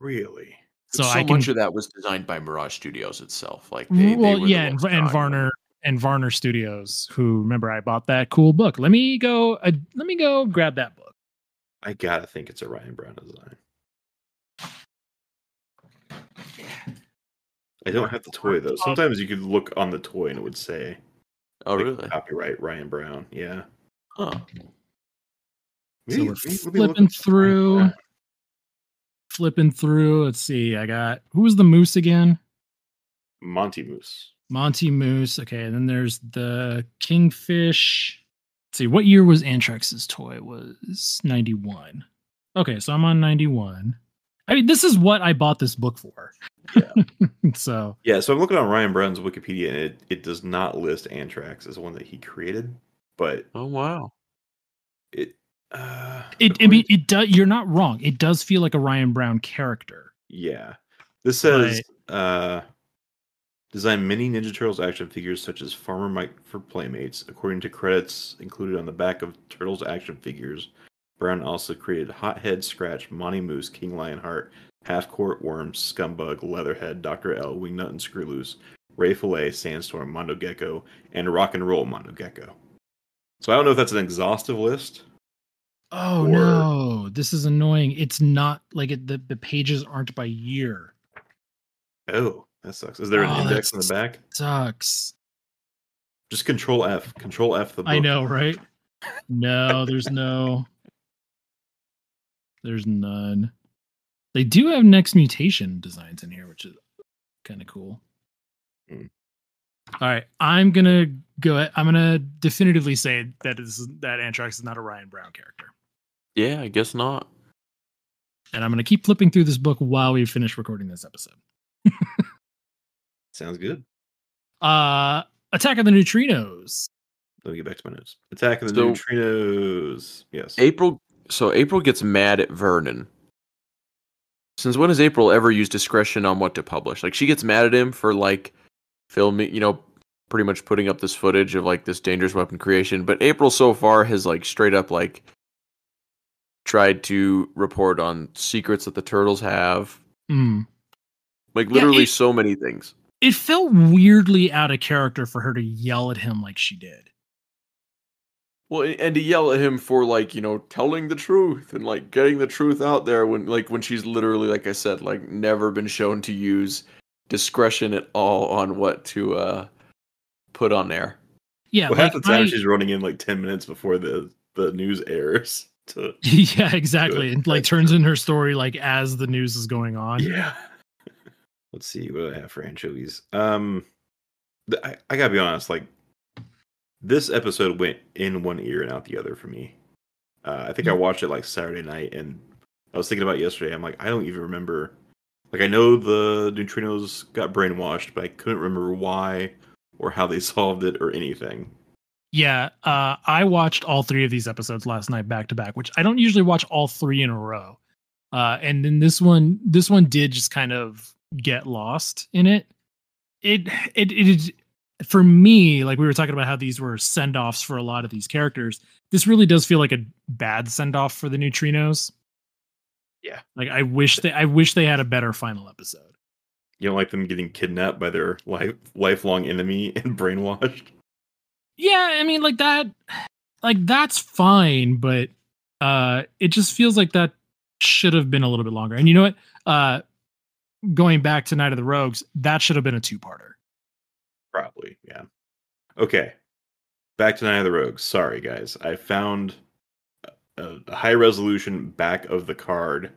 Really? So, so I can. much of that was designed by Mirage Studios itself. Like they, well, they were the yeah, and, and drawing them. Varner and Varner Studios, who remember I bought that cool book. Let me go. Uh, let me go grab that book. I gotta think it's a Ryan Brown design. I don't have the toy though. Sometimes you could look on the toy and it would say Oh like, really? copyright Ryan Brown. Yeah. Huh. So we're maybe we'll be flipping looking for Ryan through. Flipping through. Let's see. I got who was the moose again? Monty Moose. Monty Moose. Okay, and then there's the Kingfish. Let's see, what year was Antrax's toy? Was 91. Okay, so I'm on 91. I mean, this is what I bought this book for. Yeah. so Yeah, so I'm looking on Ryan Brown's Wikipedia and it, it does not list Anthrax as one that he created, but Oh wow. it uh it I mean it does you're not wrong. It does feel like a Ryan Brown character. Yeah. This says uh design many Ninja Turtles action figures such as Farmer Mike for Playmates. According to credits included on the back of Turtles action figures, Brown also created Hothead, Scratch, Monty Moose, King Lionheart, Half Court Worm, Scumbug, Leatherhead, Dr. L, Wingnut and Screwloose, Ray Fillet, Sandstorm, Mondo Gecko, and Rock and Roll Mondo Gecko. So I don't know if that's an exhaustive list. Oh Or- no, this is annoying. It's not like it, the the pages aren't by year. Oh, that sucks. Is there an Oh, index in the back? Sucks. Just control F. Control F the book. I know, right? No, there's no. There's none. They do have next mutation designs in here, which is kind of cool. Hmm. All right, I'm gonna go. I'm gonna definitively say that is that Antrax is not a Ryan Brown character. Yeah, I guess not. And I'm going to keep flipping through this book while we finish recording this episode. Sounds good. Uh, Attack of the Neutrinos. Let me get back to my notes. Attack of the So- Neutrinos. Yes. April. So April gets mad at Vernon. Since when has April ever used discretion on what to publish? Like she gets mad at him for like filming, you know, pretty much putting up this footage of like this dangerous weapon creation. But April so far has like straight up like tried to report on secrets that the turtles have. Mm. Like Yeah, literally it- so many things. It felt weirdly out of character for her to yell at him like she did. Well, and to yell at him for like you know telling the truth and like getting the truth out there when like when she's literally like I said like never been shown to use discretion at all on what to uh put on there. Yeah, well, like half the time I- she's running in like ten minutes before the the news airs. To yeah, exactly. And like turns in her story like as the news is going on. yeah. Let's see what do I have for anchovies. Um, I, I gotta be honest. Like this episode went in one ear and out the other for me. Uh, I think I watched it like Saturday night, and I was thinking about yesterday. I'm like, I don't even remember. Like I know the neutrinos got brainwashed, but I couldn't remember why or how they solved it or anything. Yeah, uh, I watched all three of these episodes last night back to back, which I don't usually watch all three in a row. Uh, and then this one, this one did just kind of get lost in it. It, it, it, is for me, like we were talking about how these were send offs for a lot of these characters. This really does feel like a bad send off for the neutrinos. Yeah. like I wish they, I wish they had a better final episode. You don't like them getting kidnapped by their life lifelong enemy and brainwashed. Yeah, I mean like that like that's fine, but uh it just feels like that should have been a little bit longer. And you know what? Uh going back to Night of the Rogues, that should have been a two-parter. Okay, back to Night of the Rogues. Sorry, guys. I found a, a high resolution back of the card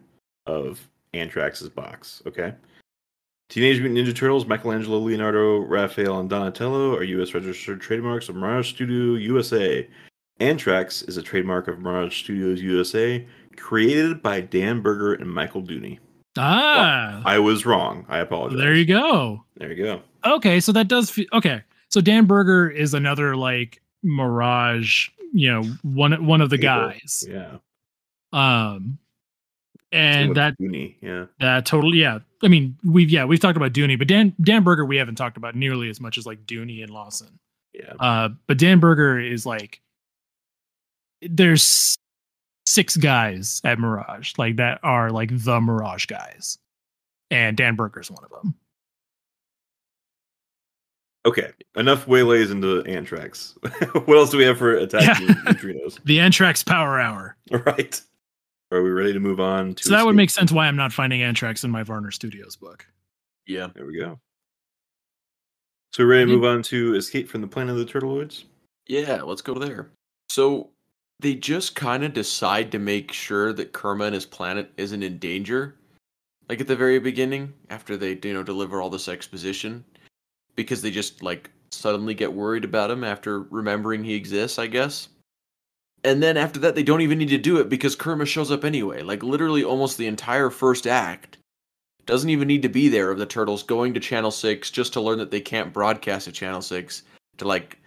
of Anthrax's box. Okay. Teenage Mutant Ninja Turtles, Michelangelo, Leonardo, Raphael, and Donatello are U.S. registered trademarks of Mirage Studio USA. Anthrax is a trademark of Mirage Studios USA, created by Dan Berger and Michael Dooney. Ah, I was wrong. I apologize. there you go. There you go. Okay, so that does feel okay. So Dan Berger is another like Mirage, you know, one one of the guys. Yeah. Um and that Dooney. Yeah. That totally, yeah. I mean, we've yeah we've talked about Dooney, but Dan Dan Berger we haven't talked about nearly as much as like Dooney and Lawson. Yeah. Uh, but Dan Berger is like there's six guys at Mirage like that are like the Mirage guys, and Dan Berger's one of them. Okay, enough waylays into Anthrax. what else do we have for attacking Yeah. neutrinos? The Anthrax Power Hour. All right. Are we ready to move on to So that would make sense why I'm not finding Anthrax in my Varner Studios book. Yeah. There we go. So we're ready to move on to Escape from the Planet of the Turtleoids? Yeah, let's go there. So they just kind of decide to make sure that Kerma and his planet isn't in danger. Like at the very beginning, after they, you know, deliver all this exposition. Because they just like suddenly get worried about him after remembering he exists, I guess. And then after that they don't even need to do it because Kerma shows up anyway. Like literally almost the entire first act doesn't even need to be there of the turtles going to channel 6 just to learn that they can't broadcast at channel 6 to like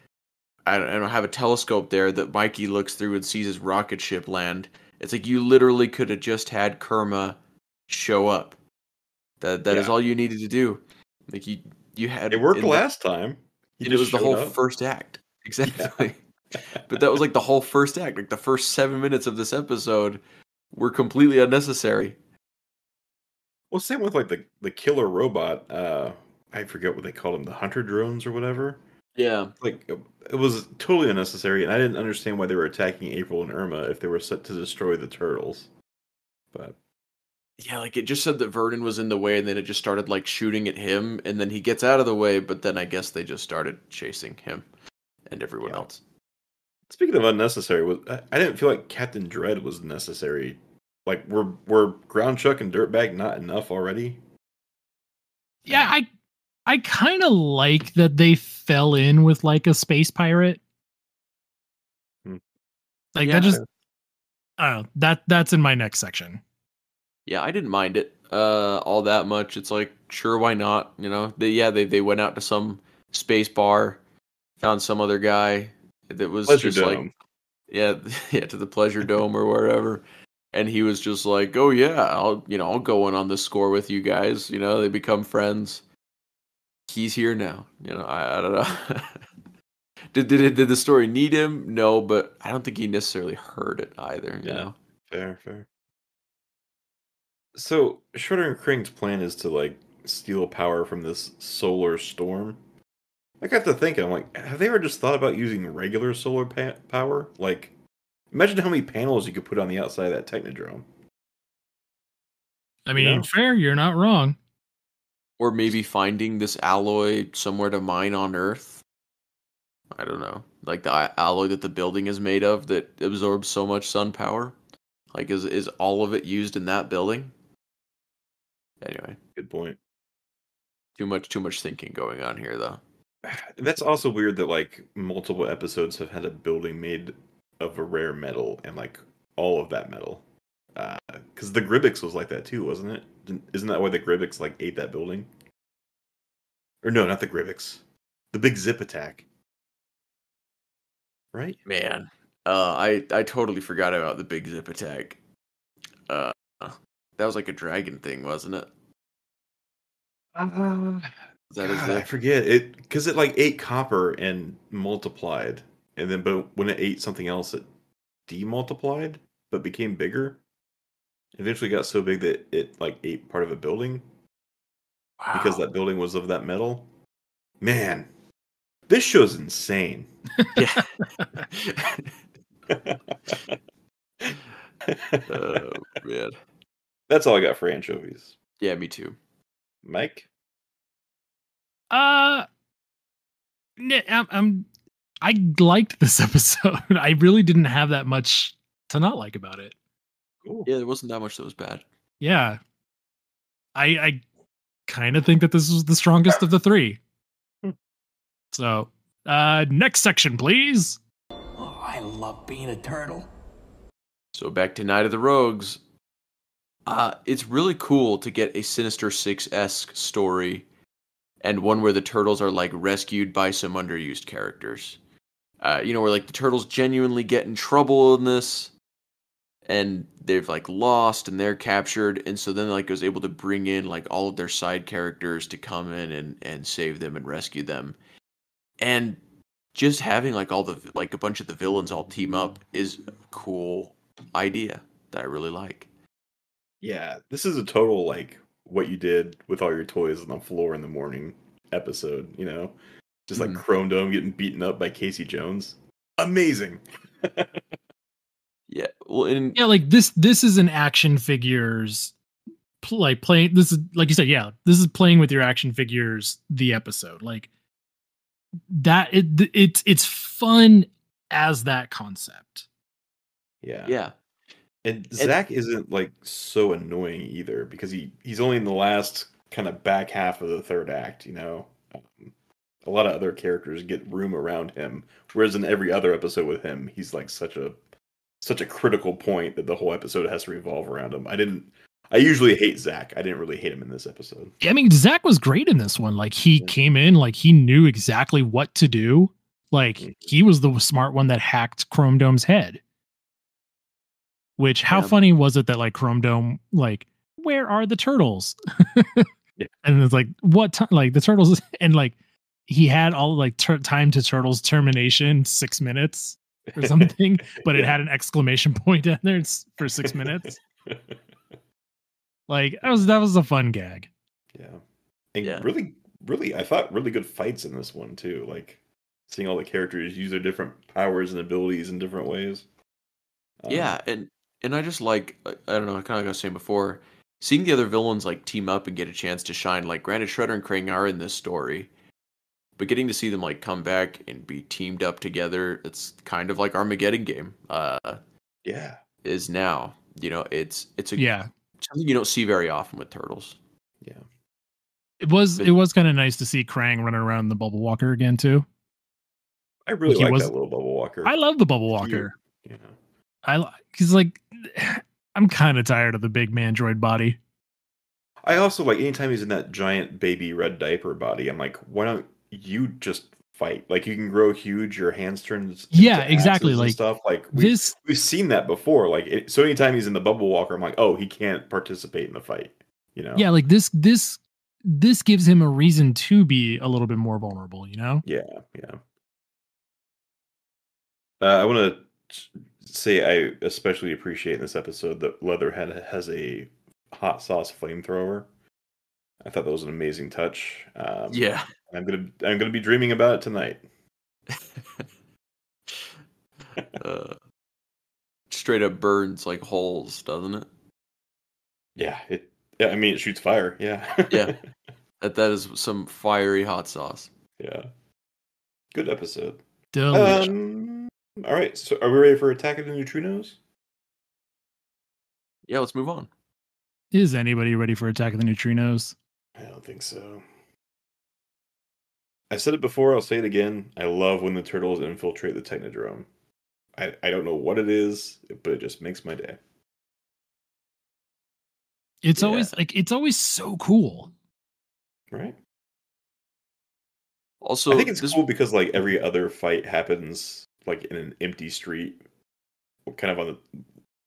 I don't, I don't have a telescope there that Mikey looks through and sees his rocket ship land. It's like you literally could have just had Kerma show up. That that is Yeah. all you needed to do. Like you you had It worked in the- last time. It was the whole up. first act. Exactly. but that was like the whole first act. Like the first seven minutes of this episode were completely unnecessary. Well, same with like the, the killer robot. Uh, I forget what they called them, the hunter drones or whatever. Yeah. Like it was totally unnecessary, and I didn't understand why they were attacking April and Irma if they were set to destroy the turtles. But Yeah, like it just said that Vernon was in the way, and then it just started like shooting at him, and then he gets out of the way, but then I guess they just started chasing him and everyone Yeah. else. Speaking of unnecessary, was I, I didn't feel like Captain Dread was necessary. Like were were Groundchuck and Dirtbag not enough already? Yeah, I I kind of like that they fell in with like a space pirate. Hmm. Like Yeah. that just I don't know. That that's in my next section. Yeah, I didn't mind it uh all that much. It's like sure, why not? You know, they, yeah, they they went out to some space bar, found some other guy that was Pleasure just like yeah, yeah, to the pleasure dome or wherever. And he was just like, "Oh yeah, I'll you know I'll go in on this score with you guys." You know, they become friends. He's here now. You know, I, I don't know. did, did did the story need him? No, but I don't think he necessarily heard it either. You Yeah. know, Fair, fair. So Shredder and Krang's plan is to like steal power from this solar storm. I got to thinking, I'm like, have they ever just thought about using regular solar pa- power? Like, imagine how many panels you could put on the outside of that Technodrome. I mean, Yeah. fair. You're not wrong. or maybe finding this alloy somewhere to mine on Earth. I don't know, like the uh, alloy that the building is made of that absorbs so much sun power. Like, is is all of it used in that building? Anyway, Good point. too much too much thinking going on here, though. That's also weird that like multiple episodes have had a building made of a rare metal and like all of that metal. Because the Gribbix was like that too, wasn't it? Didn't- that why the Gribbix like ate that building? Or no, not the Gribbix. The big zip attack. Right? Man, uh, I I totally forgot about the big zip attack. Uh, that was like a dragon thing, wasn't it? Uh, that a God, I forget it because it like ate copper and multiplied, and then but when it ate something else, it demultiplied but became bigger. Eventually, got so big that it like ate part of a building because that building was of that metal. Man, this show's insane. Yeah. oh man. That's all I got for anchovies. Yeah, me too. Mike, Uh, n- I'm, I'm I liked this episode. I really didn't have that much to not like about it. cool. Yeah, there wasn't that much that was bad. Yeah, I I kind of think that this was the strongest of the three. Hmm. So, uh, next section, please. Oh, I love being a turtle. So back to Night of the Rogues. Uh, it's really cool to get a Sinister Six esque story, and one where the turtles are like rescued by some underused characters. Uh, you know, where like the turtles genuinely get in trouble in this, and they've like lost and they're captured, and so then like was able to bring in like all of their side characters to come in and and save them and rescue them, and just having like all the like a bunch of the villains all team up is a cool idea that I really like. Yeah, this is a total like what you did with all your toys on the floor in the morning episode, you know? Just like Mhm. Chrome Dome getting beaten up by Casey Jones. Amazing. Yeah, well, and Yeah, like this. This is an action figures pl- like playing. This is like you said. Yeah, this is playing with your action figures. The episode like that. It it's it's fun as that concept. Yeah. yeah, And Zach isn't like so annoying either because he he's only in the last kind of back half of the third act, you know. Um, a lot of other characters get room around him, whereas in every other episode with him, he's like such a such a critical point that the whole episode has to revolve around him. I didn't. I usually hate Zach. I didn't really hate him in this episode. I mean, Zach was great in this one. Like he Yeah. came in, like he knew exactly what to do. Like Mhm. he was the smart one that hacked Chrome Dome's head. Which how Yeah. funny was it that like Chrome Dome like where are the turtles? Yeah. And it's like what time? Like the turtles and like he had all like tur- time to turtles termination six minutes or something, but it had an exclamation point in there s- for six minutes. Like that was that was a fun gag. Yeah. And Yeah. really, really, I thought really good fights in this one too. Like seeing all the characters use their different powers and abilities in different ways. Um, yeah, and and I just like I I don't know, I kind of like I was saying before, seeing the other villains like team up and get a chance to shine. Like, granted, Shredder and Krang are in this story, but getting to see them like come back and be teamed up together, it's kind of like Armageddon game. Uh, Yeah. is now. You know, it's it's a Yeah. something you don't see very often with turtles. Yeah. It was But- it was kind of nice to see Krang running around the bubble walker again too. I really He like was- that little bubble walker. I love the bubble Cute. walker. Yeah. I because like I'm kind of tired of the big mandroid body. I also like anytime he's in that giant baby red diaper body. I'm like, why don't you just fight? Like you can grow huge, your hands turn. Yeah, exactly, like, stuff. Like we, This we've seen that before. Like it, so, anytime he's in the bubble walker, I'm like, oh, he can't participate in the fight. You know? yeah, like this this this gives him a reason to be a little bit more vulnerable. You know? Yeah, yeah. Uh, I want to say I especially appreciate in this episode that Leatherhead has a hot sauce flamethrower. I thought that was an amazing touch. Um, Yeah. I'm gonna I'm gonna be dreaming about it tonight. uh, straight up burns like holes, doesn't it? Yeah, it. Yeah, I mean it shoots fire. Yeah. Yeah. That that is some fiery hot sauce. yeah. Good episode. Delicious. Um. All right. So, are we ready for Attack of the Neutrinos? Yeah, let's move on. Is anybody ready for Attack of the Neutrinos? I don't think so. I said it before, I'll say it again. I love when the turtles infiltrate the Technodrome. I, I don't know what it is, but it just makes my day. It's Yeah. always like it's always so cool. Right? Also, I think it's cool because like every other fight happens like in an empty street. Kind of on the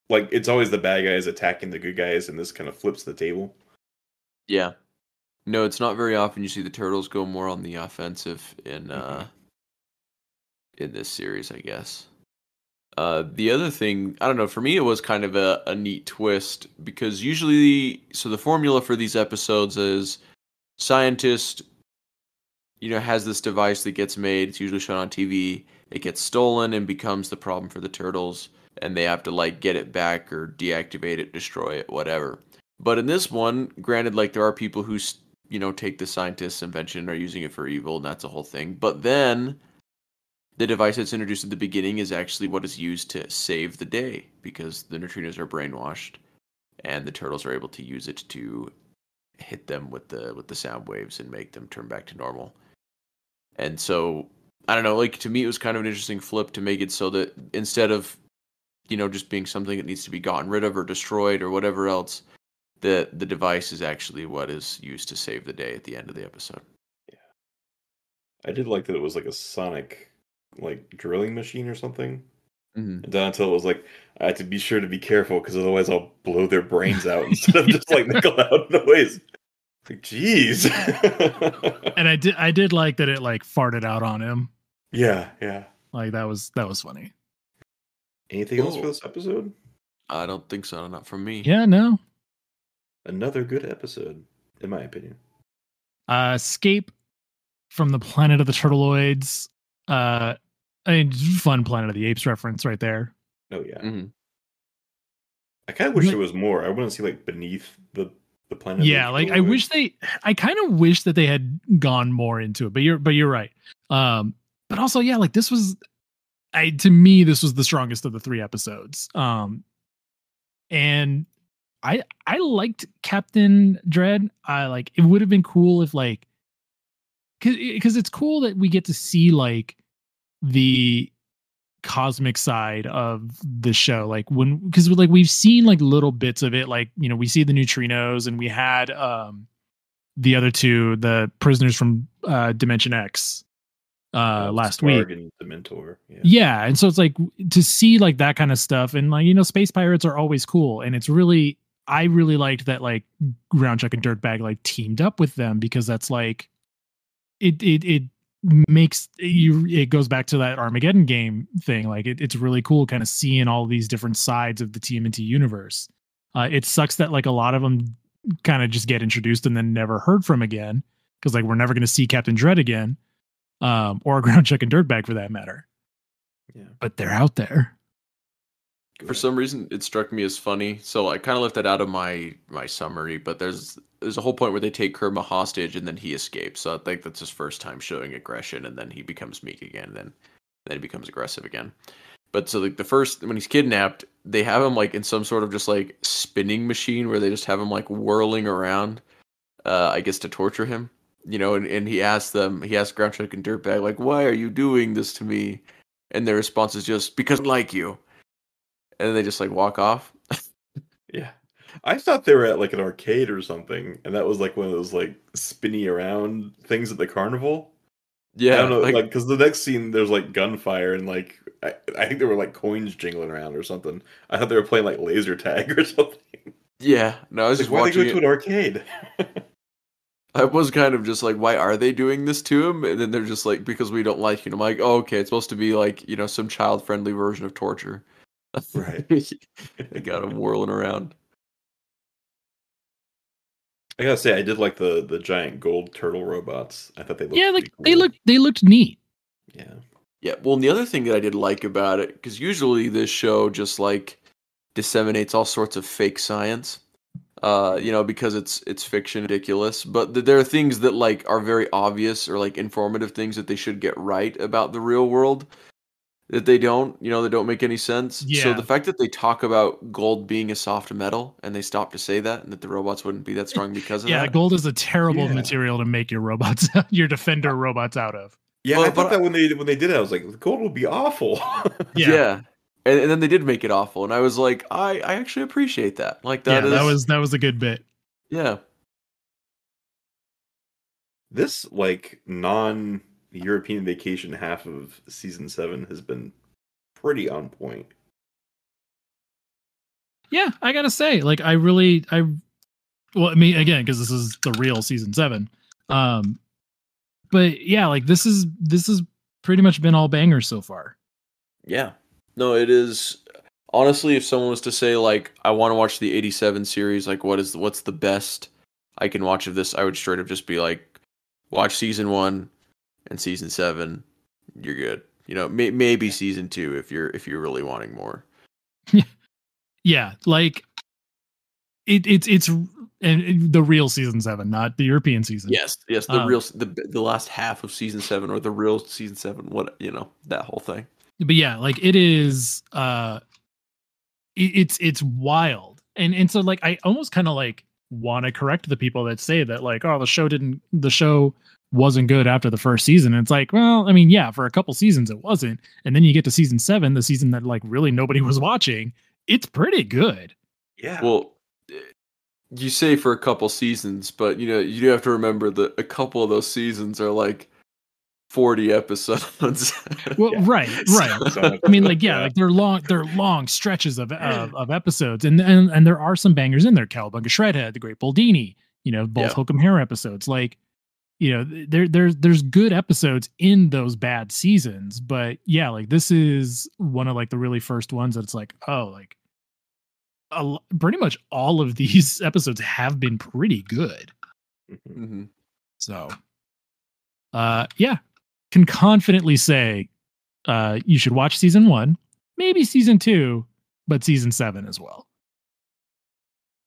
like it's always the bad guys attacking the good guys, and this kind of flips the table. Yeah. No, it's not very often you see the turtles go more on the offensive in Mm-hmm. uh in this series, I guess. Uh the other thing, I don't know, for me it was kind of a, a neat twist because usually so the formula for these episodes is scientist you know has this device that gets made, it's usually shown on TV, it gets stolen and becomes the problem for the turtles and they have to like get it back or deactivate it, destroy it, whatever. But in this one, granted, like there are people who, you know, take the scientist's invention and are using it for evil, and that's a whole thing. But then, the device that's introduced at the beginning is actually what is used to save the day because the neutrinos are brainwashed, and the turtles are able to use it to hit them with the with the sound waves and make them turn back to normal. And so, I don't know. Like to me, it was kind of an interesting flip to make it so that instead of, you know, just being something that needs to be gotten rid of or destroyed or whatever else the the device is actually what is used to save the day at the end of the episode. Yeah. I did like that it was like a sonic like drilling machine or something. Mm-hmm. And Donatello was like, I have to be sure to be careful because otherwise I'll blow their brains out instead of just like make a loud noise. Like, jeez. And I did I did like that it like farted out on him. yeah, yeah. Like that was that was funny. Anything else for this episode? I don't think so. Not from me. Yeah, no. Another good episode, in my opinion. Uh escape from the planet of the turtleoids. Uh I mean fun planet of the apes reference right there. Oh yeah. Mm-hmm. I kind of wish Like- there was more. I want to see like beneath the the planet. yeah like i wish they i kind of wish that they had gone more into it but you're but you're right. Um but also yeah like this was i to me this was the strongest of the three episodes. Um and i i liked captain dread. I like it would have been cool if like cuz because it's cool that we get to see like the cosmic side of the show like when because like we've seen like little bits of it like you know we see the neutrinos and we had um the other two the prisoners from uh dimension x uh Oh, last week and Dementor. Yeah. yeah and so it's like to see like that kind of stuff and like you know space pirates are always cool and it's really i really liked that like groundchuck and dirtbag like teamed up with them because that's like it it it makes you it goes back to that armageddon game thing like it, it's really cool kind of seeing all these different sides of the tmnt universe uh it sucks that like a lot of them kind of just get introduced and then never heard from again because like we're never going to see captain dread again um or groundchuck and dirtbag for that matter Yeah. but they're out there. For some reason, it struck me as funny, so I kind of left that out of my my summary. But there's there's a whole point where they take Kerma hostage and then he escapes. So I think that's his first time showing aggression, and then he becomes meek again. And then then he becomes aggressive again. But so like the first when he's kidnapped, they have him like in some sort of just like spinning machine where they just have him like whirling around. Uh, I guess to torture him, you know. And, and he asks them, he asks Groundchuck and Dirtbag like, "Why are you doing this to me?" And their response is just because I like you and then they just like walk off. Yeah. I thought they were at like an arcade or something, and that was like one of those like spinny around things at the carnival. Yeah, I don't know, like, like because the next scene there's like gunfire and like I, I think there were like coins jingling around or something. I thought they were playing like laser tag or something. yeah. No, I was Like, just why they watching go it. to an arcade? I was kind of just like, why are they doing this to him? And then they're just like, because we don't like you. And I'm like, oh, okay, it's supposed to be like, you know, some child friendly version of torture. Right. they got him whirling around. I gotta say, I did like the the giant gold turtle robots. I thought they looked yeah, pretty like they looked they looked neat. Yeah. Yeah. Well, and the other thing that I did like about it, because usually this show just like disseminates all sorts of fake science. Uh, you know, because it's it's fiction, ridiculous. But th- there are things that like are very obvious or like informative things that they should get right about the real world that they don't. You know, they don't make any sense. Yeah. So the fact that they talk about gold being a soft metal and they stop to say that, and that the robots wouldn't be that strong because of Yeah, that. gold is a terrible Yeah. material to make your robots your defender robots out of. Yeah, Well, I thought that when they when they did it, I was like, the gold will be awful. yeah. And, and then they did make it awful, and I was like, I, I actually appreciate that. Like that yeah, is that was that was a good bit. yeah. this like non European vacation half of season seven has been pretty on point. Yeah, I gotta say, like I really I well, I mean again, because this is the real season seven. Um but yeah, like this is this has pretty much been all bangers so far. Yeah. No, it is honestly if someone was to say like I want to watch the 87 series, like what is what's the best I can watch of this, I would straight up just be like watch season 1 and season 7. You're good. You know, may, maybe season 2 if you're if you're really wanting more. Yeah, like it it's it's and the real season seven, not the European season. Yes. Yes, the Um, real the the last half of season 7 or the real season 7, what, you know, that whole thing. but yeah like it is uh it, it's it's wild and and so like i almost kind of like want to correct the people that say that like oh the show didn't the show wasn't good after the first season it's like well i mean yeah for a couple seasons it wasn't and then you get to season seven the season that like really nobody was watching it's pretty good Yeah. Well, you say for a couple seasons, but you know you do have to remember that a couple of those seasons are like forty episodes. well Yeah. right right So- I mean, like, yeah, like they're long, they're long stretches of of, of episodes, and, and and there are some bangers in there. Cowabunga Shredhead, The Great Boldini, you know, both Yeah. Hokum Hare episodes. Like, you know, there there's there's good episodes in those bad seasons, but yeah, like this is one of like the really first ones that's like, oh, like, a, l- pretty much all of these episodes have been pretty good. Mhm. Mhm. So, uh, yeah, can confidently say, uh, you should watch season one, maybe season two, but season seven as well.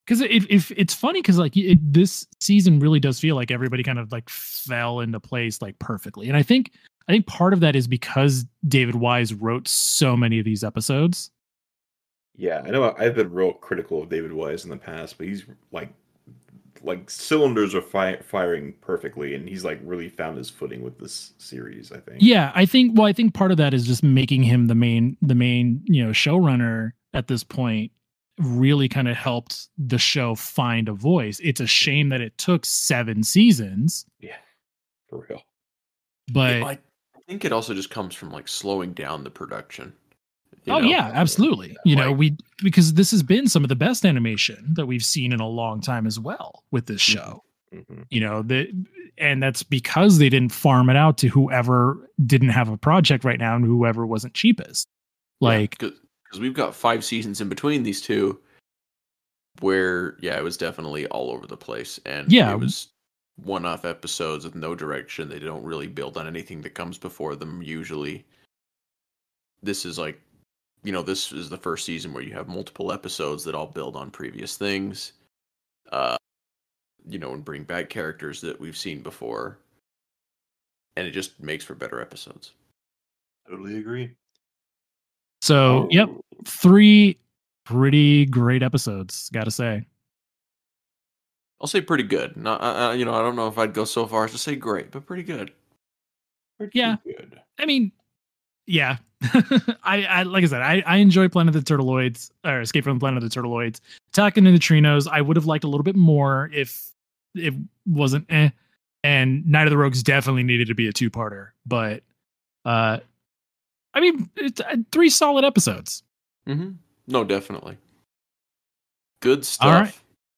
Because if if it's funny, because like it, this season really does feel like everybody kind of like fell into place like perfectly, and I think I think part of that is because David Wise wrote so many of these episodes. Yeah, I know I've been real critical of David Wise in the past, but he's like like cylinders are fi- firing perfectly and he's like really found his footing with this series, I think. Yeah, I think well, I think part of that is just making him the main the main, you know, showrunner at this point really kind of helped the show find a voice. It's a shame that it took 7 seasons, Yeah. For real. but I, I think it also just comes from like slowing down the production. you Oh know? yeah, absolutely. You know, Like- we because this has been some of the best animation that we've seen in a long time as well with this show. hmm You know, the and that's because they didn't farm it out to whoever didn't have a project right now and whoever wasn't cheapest. Like because we've got five seasons in between these two, where yeah, it was definitely all over the place, and Yeah. it was one-off episodes with no direction. They don't really build on anything that comes before them. Usually, this is like, you know, this is the first season where you have multiple episodes that all build on previous things, uh, you know, and bring back characters that we've seen before, and it just makes for better episodes. Totally agree. so, yep, three pretty great episodes, got to say. I'll say pretty good. Not, uh, you know, I don't know if I'd go so far as to say great, but pretty good. Pretty Yeah. good. I mean, yeah. I, I like I said, I, I enjoy Planet of the Turtleoids or Escape from the Planet of the Turtleoids. To the Trinos, I would have liked a little bit more if it wasn't eh. And Night of the Rogues definitely needed to be a two-parter, but uh I mean, it's uh, three solid episodes. Mm-hmm. No, definitely. Good stuff. All right.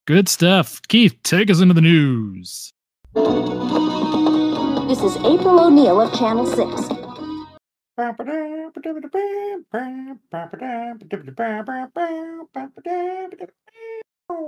Good stuff. Keith, take us into the news. This is April O'Neil of Channel 6.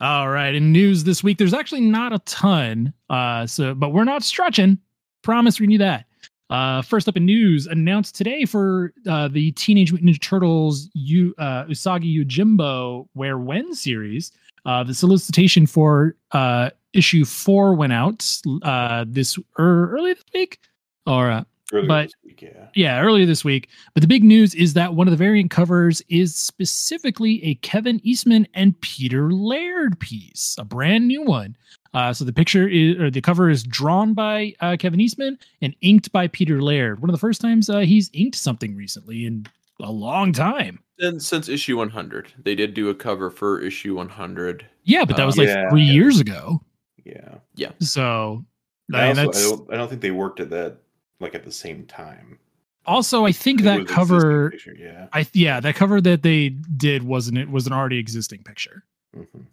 All right, in news this week, there's actually not a ton. Uh, so but we're not stretching. Promise we knew that. Uh, first up in news, announced today for uh, the Teenage Mutant Ninja Turtles U, uh, Usagi Yojimbo Where When series. Uh, the solicitation for uh, issue four went out uh, this er, early this week, or uh, Earlier But- this week, yeah. yeah, earlier this week. But the big news is that one of the variant covers is specifically a Kevin Eastman and Peter Laird piece, a brand new one. Uh, so the picture is, or the cover is drawn by uh, Kevin Eastman and inked by Peter Laird. One of the first times uh, he's inked something recently in a long time. And since issue 100, they did do a cover for issue 100. Yeah, but that Uh, was like yeah, three yeah. years ago. Yeah. Yeah. So I, I also, that's I, don't, I don't think they worked at that like at the same time. also I think It that cover. picture, yeah. I yeah, that cover that they did wasn't it was an already existing picture. Mhm.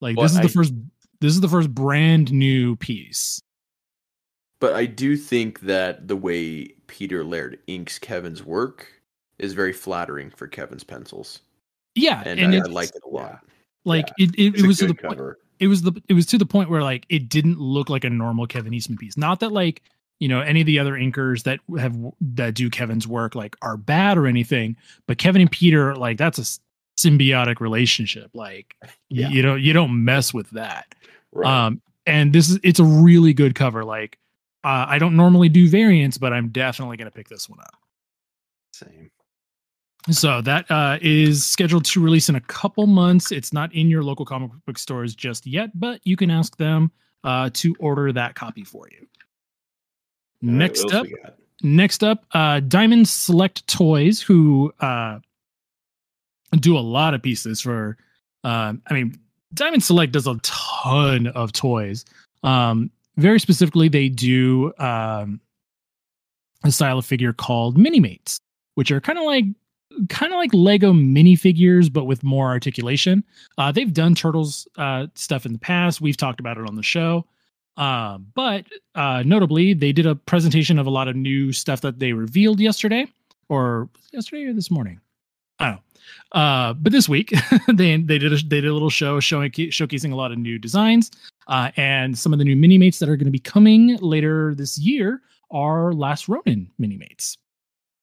Like Well, this is I- the first this is the first brand new piece. But I do think that the way Peter Laird inks Kevin's work is very flattering for Kevin's pencils. Yeah, And, and, I, I like it a lot. like it it, it was to the good point cover. it was the it was to the point where like it didn't look like a normal Kevin Eastman piece. Not that like you know any of the other inkers that have that do Kevin's work like are bad or anything, but Kevin and Peter like that's a symbiotic relationship. Like Yeah. you don't you don't mess with that. Right. Um, and this is it's a really good cover. Like uh, I don't normally do variants, but I'm definitely gonna pick this one up. Same. So that uh, is scheduled to release in a couple months. It's not in your local comic book stores just yet, but you can ask them uh, to order that copy for you. Next what else up, next up, uh, Diamond Select Toys, who uh, do a lot of pieces for. Um, I mean, Diamond Select does a ton of toys. Um, very specifically, they do um, a style of figure called Mini Mates, which are kind of like kind of like Lego minifigures, but with more articulation. Uh, they've done turtles uh, stuff in the past. We've talked about it on the show. Uh, but uh, notably, they did a presentation of a lot of new stuff that they revealed yesterday, or yesterday or this morning. I don't know. Uh, but this week they they did a, they did a little show showing showcasing a lot of new designs, uh, and some of the new mini mates that are going to be coming later this year are Last Ronin mini mates,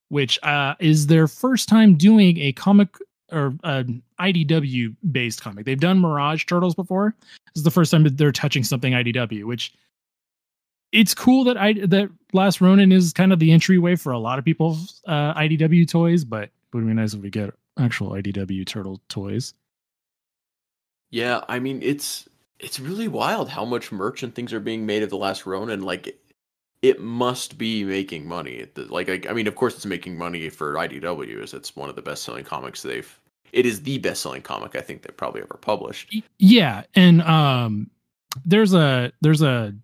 which uh, is their first time doing a comic or an IDW based comic. They've done Mirage Turtles before. This is the first time that they're touching something IDW, which it's cool that I that Last Ronin is kind of the entryway for a lot of people's uh, IDW toys, but would be nice if we get actual IDW turtle toys. Yeah, I mean it's it's really wild how much merch and things are being made of the last Ronin. Like it, it must be making money. It- Like I, mean, of course, it's making money for IDW, as it's one of the best selling comics they've. It is the best selling comic I think they've probably ever published. Yeah, and um, there's a there's a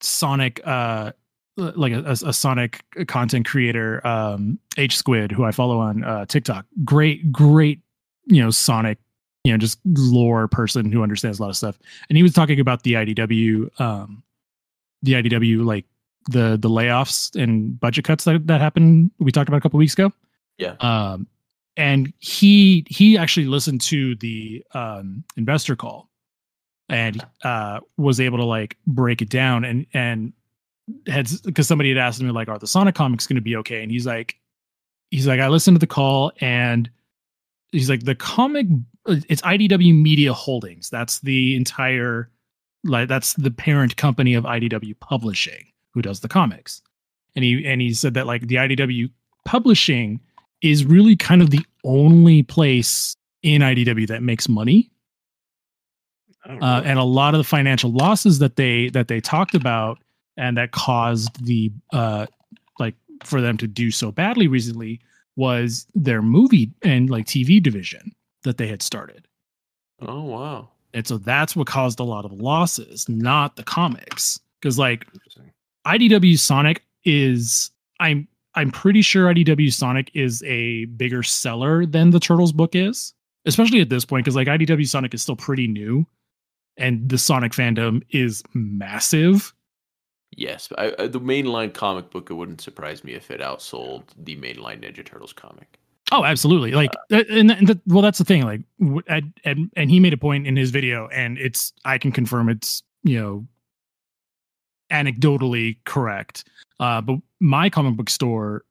Sonic uh like a, a, a Sonic content creator um H Squid who I follow on uh TikTok. Great, great, you know Sonic, you know just lore person who understands a lot of stuff. And he was talking about the IDW um the IDW like the the layoffs and budget cuts that that happened we talked about a couple weeks ago. Yeah. Um and he he actually listened to the um investor call and uh was able to like break it down and and had because somebody had asked me like are the sonic comics going to be okay? And he's like he's like i listened to the call and he's like the comic it's idw media holdings. That's the entire like that's the parent company of idw publishing who does the comics. And he and he said that like the idw publishing is really kind of the only place in idw that makes money. Oh, uh, and a lot of the financial losses that they that they talked about and that caused the uh like for them to do so badly recently was their movie and like TV division that they had started. Oh wow. And so that's what caused a lot of losses, not the comics. Because like IDW Sonic is I'm I'm pretty sure IDW Sonic is a bigger seller than the Turtles book is, especially at this point because like IDW Sonic is still pretty new, and the Sonic fandom is massive. Yes, I, I, the mainline comic book. It wouldn't surprise me if it outsold the mainline Ninja Turtles comic. Oh, absolutely! Uh, like, that- and, and that, well, that's the thing. Like, and, and he made a point in his video, and it's I can confirm it's you know anecdotally correct. Uh, but my comic book store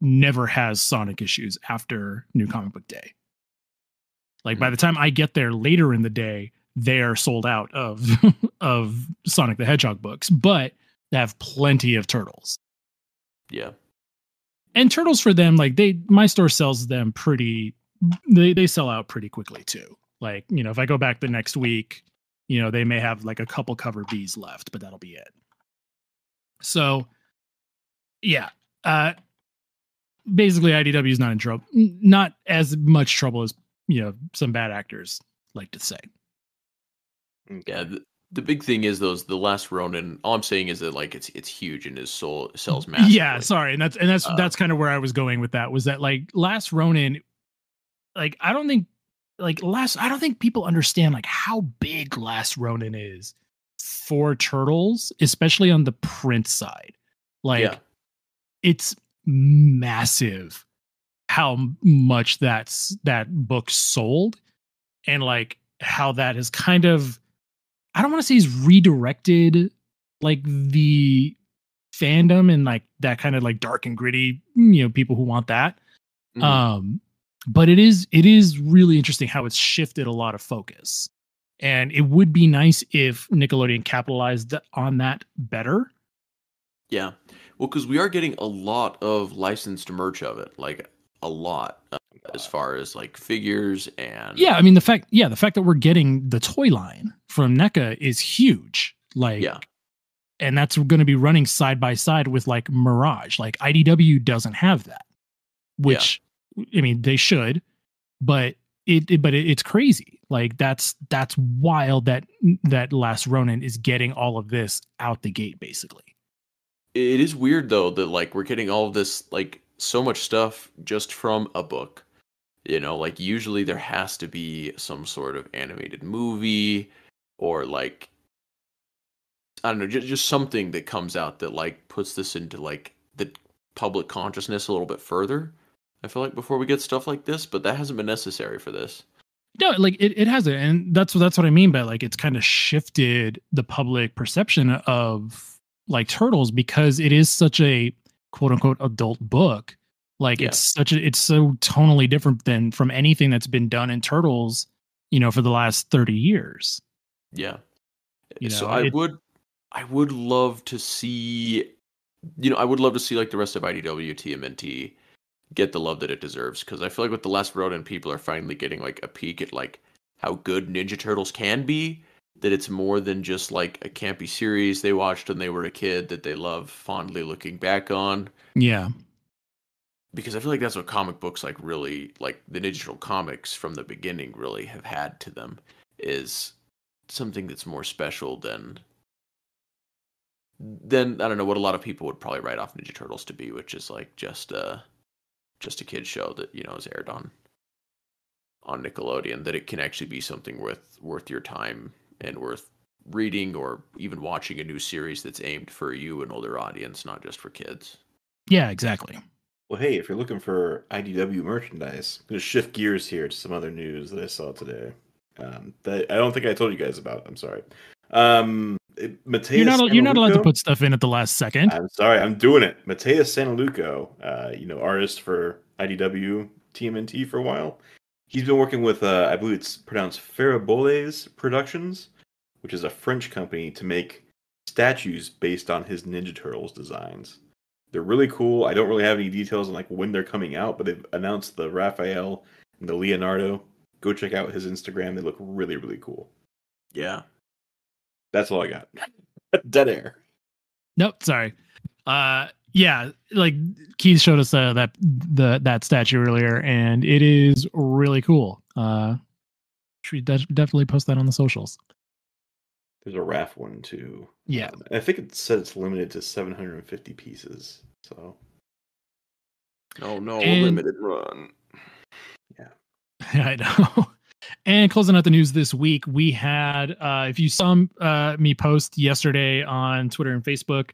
never has Sonic issues after New Comic Book Day. Like by hmm. the time I get there later in the day, they are sold out of of Sonic the Hedgehog books, but have plenty of turtles. Yeah, and turtles for them like they my store sells them pretty they they sell out pretty quickly too. Like you know if i go back the next week you know they may have like a couple cover b's left but that'll be it. So yeah uh basically idw is not in trouble not as much trouble as you know some bad actors like to say. Yeah. The, big thing is those the last Ronin. All I'm saying is that like it's it's huge and his soul sells massively. Yeah, sorry, and that's and that's Uh, that's kind of where I was going with that. Was that like Last Ronin? Like I don't think like last I don't think people understand like how big Last Ronin is for turtles, especially on the print side. Like yeah, it's massive how much that's that book sold and like how that has kind of I don't want to say he's redirected like the fandom and like that kind of like dark and gritty, you know, people who want that. Mhm. Um but it is it is really interesting how it's shifted a lot of focus. And it would be nice if Nickelodeon capitalized on that better. yeah. Well, because we are getting a lot of licensed merch of it, like a lot, as far as like figures and Yeah, I mean the fact yeah, the fact that we're getting the toy line from NECA is huge. Like yeah, and that's going to be running side by side with like Mirage. Like IDW doesn't have that, which I mean they should, but it, it- but it, it's crazy. Like that's that's wild that that Last Ronin is getting all of this out the gate basically. it is weird though that like we're getting all of this like so much stuff just from a book. You know like usually there has to be some sort of animated movie or like i don't know just, just something that comes out that like puts this into like the public consciousness a little bit further i feel like before we get stuff like this but that hasn't been necessary for this. No, like it, it hasn't, and that's what that's what I mean by like it's kind of shifted the public perception of like turtles because it is such a quote unquote adult book. Like Yeah. it's such a it's so tonally different than from anything that's been done in turtles, you know, for the last thirty years. Yeah. You so I it- would I would love to see you know, I would love to see like the rest of IDW TMNT get the love that it deserves because I feel like with the last Ronin people are finally getting like a peek at like how good Ninja Turtles can be that it's more than just like a campy series they watched when they were a kid that they love fondly looking back on Yeah, because I feel like that's what comic books like really like the digital comics from the beginning really have had to them is something that's more special than than I don't know what a lot of people would probably write off Ninja Turtles to be, which is like just a just a kid show that you know is aired on on Nickelodeon. That it can actually be something worth worth your time and worth reading or even watching a new series that's aimed for you an older audience, not just for kids. yeah, exactly. Well, hey, if you're looking for IDW merchandise, I'm going to shift gears here to some other news that I saw today. Um, that I don't think I told you guys about. I'm sorry. Um, it, Mateus You're not you're not allowed to put stuff in at the last second. I'm sorry, I'm doing it. Mateus Santolouco, uh, you know, artist for IDW TMNT for a while. He's been working with, uh, I believe it's pronounced Fariboles Productions, which is a French company to make statues based on his Ninja Turtles designs. They're really cool. I don't really have any details on like when they're coming out, but they've announced the Raphael and the Leonardo. Go check out his Instagram. They look really, really cool. Yeah. That's all I got. Dead air. Nope, sorry. Uh yeah, like Keith showed us uh, that the that statue earlier, and it is really cool. Uh, should de- definitely post that on the socials. There's a RAF one too. Yeah. Um, I think it said it's limited to 750 pieces. So Oh no, And- limited run. Yeah. I know. And closing out the news this week, we had uh if you saw uh me post yesterday on Twitter and Facebook,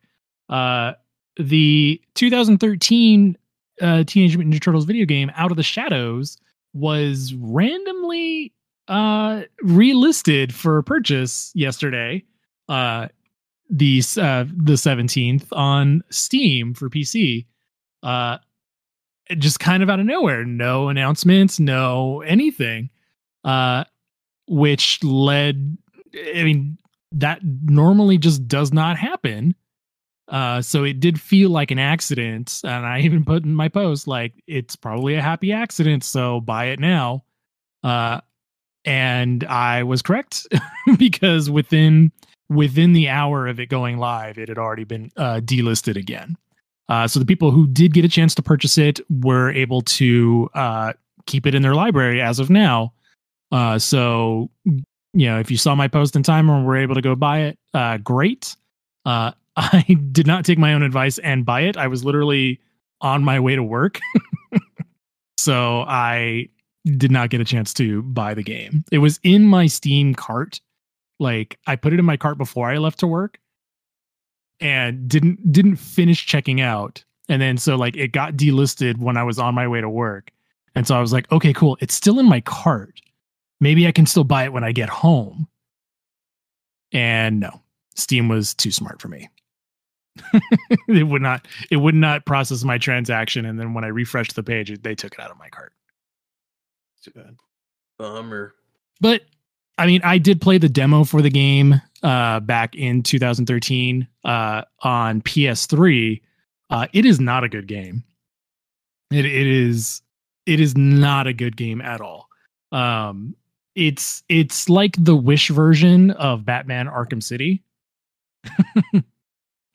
uh the 2013 uh Teenage Mutant Ninja Turtles video game Out of the Shadows was randomly uh relisted for purchase yesterday. Uh the uh the 17th on Steam for PC. Uh just kind of out of nowhere no announcements no anything uh which led i mean that normally just does not happen uh so it did feel like an accident and i even put in my post like it's probably a happy accident so buy it now uh and i was correct because within within the hour of it going live it had already been uh delisted again uh, so the people who did get a chance to purchase it were able to uh, keep it in their library as of now. Uh, so you know, if you saw my post in time and were able to go buy it, uh, great. Uh, I did not take my own advice and buy it. I was literally on my way to work, so I did not get a chance to buy the game. It was in my Steam cart. Like I put it in my cart before I left to work and didn't didn't finish checking out. And then so like it got delisted when i was on my way to work. And so i was like okay cool. It's still in my cart. Maybe i can still buy it when i get home. And no steam was too smart for me. It would not it would not process my transaction. And then when i refreshed the page they took it out of my cart too bad. Bummer. but I mean, I did play the demo for the game uh, back in 2013 uh, on PS3. Uh, it is not a good game. It it is it is not a good game at all. Um, it's it's like the Wish version of Batman Arkham City.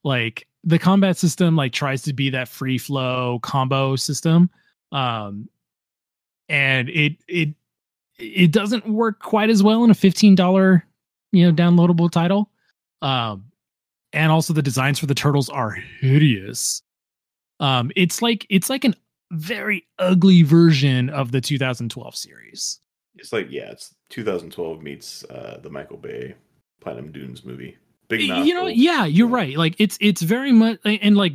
like the combat system like tries to be that free flow combo system. Um, and it it it doesn't work quite as well in a $15 you know downloadable title. Um and also the designs for the turtles are hideous. Um it's like it's like an very ugly version of the 2012 series. It's like yeah, it's 2012 meets uh, the Michael Bay Platinum Dunes movie. Big you know yeah you're right. Like it's it's very much and like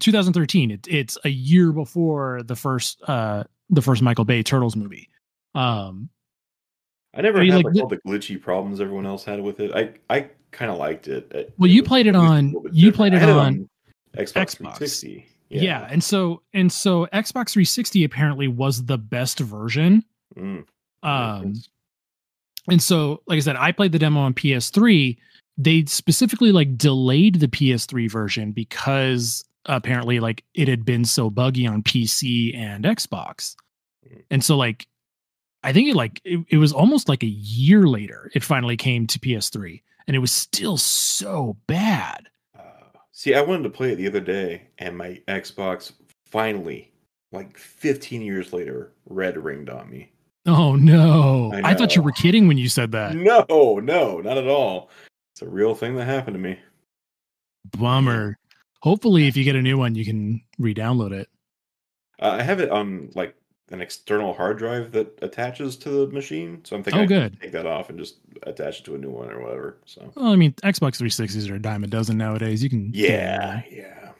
2013 it, it's a year before the first uh the first michael bay turtles movie um I never Are you had like like, all the glitchy problems everyone else had with it. I I kind of liked it. It- Well, you was played it at least a on- you different. played I it on Xbox, Xbox. 360. yeah. and so and so xbox 360 apparently was the best version Mm, um and so like i said i played the demo on ps3 they specifically like delayed the ps3 version because apparently like it had been so buggy on pc and xbox Mm. and so like i think it like it, it was almost like a year later it finally came to ps3 and it was still so bad Uh, see, I wanted to play it the other day, and my Xbox finally, like 15 years later, red ringed on me. oh no I I, thought you were kidding when you said that No, no, not at all. It's a real thing that happened to me. bummer hopefully if you get a new one you can re-download it Uh, I have it on like an external hard drive that attaches to the machine, so I'm thinking Oh, I can good. take that off and just attach it to a new one or whatever. So Well, I mean, Xbox 360s are a dime a dozen nowadays. You can, yeah, yeah.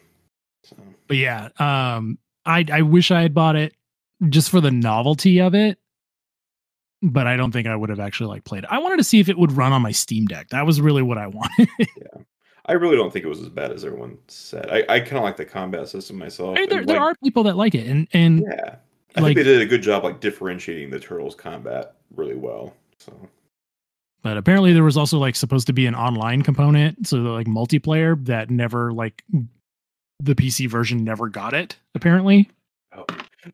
So but yeah, um, I I wish I had bought it just for the novelty of it, but I don't think I would have actually like played it. I wanted to see if it would run on my Steam Deck. That was really what I wanted. I really don't think it was as bad as everyone said. I, I kind of like the combat system myself. There there like, are people that like it, and and yeah. I like- think they did a good job like differentiating the turtles combat really well. So but apparently there was also like supposed to be an online component, so like multiplayer that never like the PC version never got it. Apparently, oh.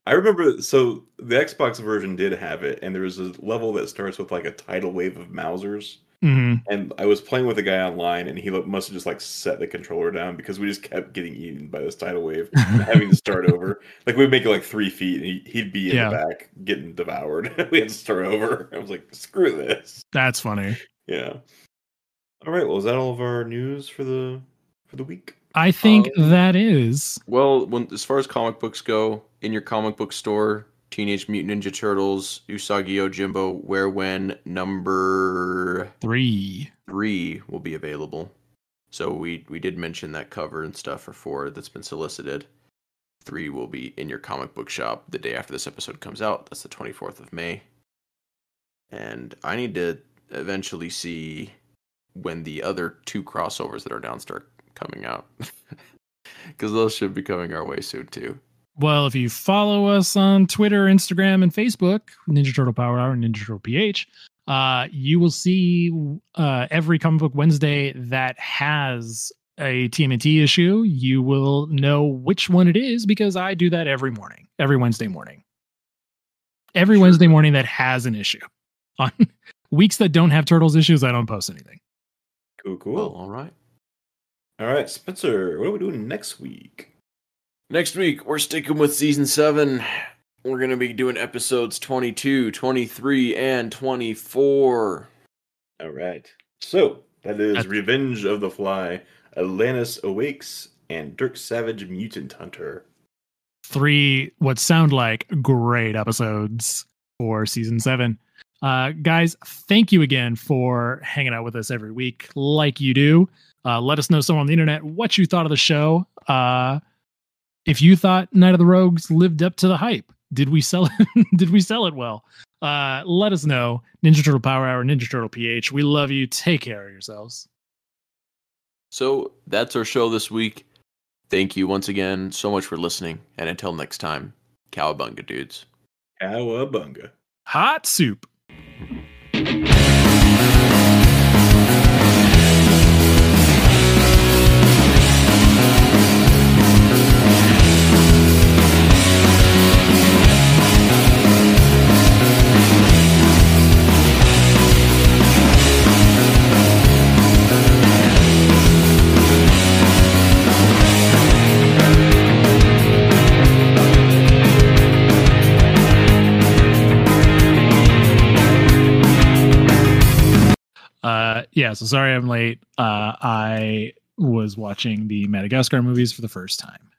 I remember so the Xbox version did have it, and there was a level that starts with like a tidal wave of Mousers. Hmm and I was playing with a guy online, and he lo- must have just like set the controller down because we just kept getting eaten by this tidal wave, having to start over. Like we'd make it like three feet, and he, he'd be in Yeah. the back getting devoured. we had to start over. I was like, screw this. That's funny. Yeah. All right. Well, is that all of our news for the for the week? I think Um, that is. Well, when as far as comic books go, in your comic book store, Teenage Mutant Ninja Turtles, Usagi Yojimbo, Where When number Three. three will be available. So we we did mention that cover and stuff for four that's been solicited. Three will be in your comic book shop the day after this episode comes out. That's the twenty fourth of May. And I need to eventually see when the other two crossovers that are down start coming out. Because those should be coming our way soon too. Well, if you follow us on Twitter, Instagram, and Facebook, Ninja Turtle Power Hour and Ninja Turtle PH, uh, you will see uh, every comic book Wednesday that has a TMNT issue. You will know which one it is because I do that every morning, every Wednesday morning. Every Sure. Wednesday morning that has an issue. On weeks that don't have Turtles issues, I don't post anything. Cool. Cool. Well, all right. all right, Spencer. What are we doing next week? Next week, we're sticking with season seven. We're going to be doing episodes 22, 23, and 24. All right. So that is That's- Revenge of the Fly, Atlantis Awakes, and Dirk Savage Mutant Hunter. three what sound like great episodes for season seven. Uh, guys, thank you again for hanging out with us every week, like you do. Uh, let us know somewhere on the internet what you thought of the show. Uh, if you thought Night of the Rogues lived up to the hype, did we sell it? did we sell it well? Uh, let us know. Ninja Turtle Power Hour, Ninja Turtle PH. We love you. Take care of yourselves. So that's our show this week. Thank you once again so much for listening. And until next time, cowabunga, dudes. Cowabunga. Hot soup. Yeah. So sorry I'm late. Uh, I was watching the Madagascar movies for the first time.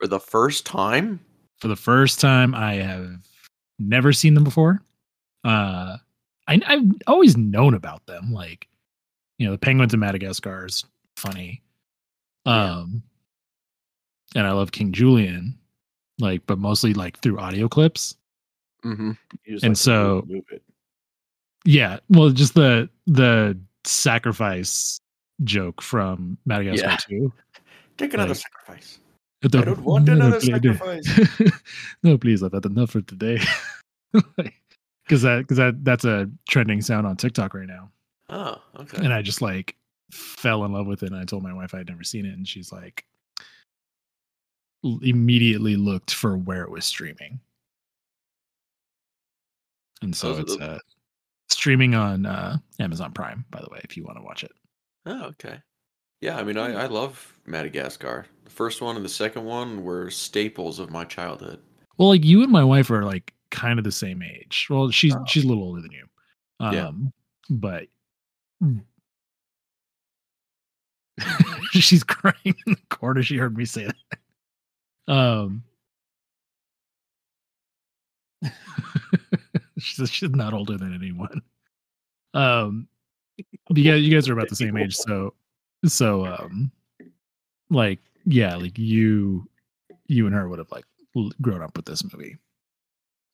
For the first time? For the first time, I have never seen them before. Uh, I, I've always known about them. Like, you know, the penguins in Madagascar is funny. Yeah. Um, and I love King Julien, like, but mostly like through audio clips. Mm-hmm. And like so- move it. Yeah, well, just the the sacrifice joke from Madagascar Yeah. too. Take another Like- sacrifice. I I don't want another sacrifice. no, please, I've had enough for today. Because that because that that's a trending sound on TikTok right now, Oh, okay. and I just like fell in love with it. And I told my wife I had never seen it, and she's like immediately looked for where it was streaming, and so Those it's the- uh, streaming on uh, Amazon Prime. By the way, if you want to watch it. Oh, okay. Yeah, I mean, I, I love Madagascar. The first one and the second one were staples of my childhood. Well, like you and my wife are like kind of the same age. Well, she's Oh. she's a little older than you. Um Yeah. but she's crying in the corner. She heard me say that. Um she's she's not older than anyone. Um you guys you guys are about the same age, so so um like yeah, like you you and her would have like grown up with this movie.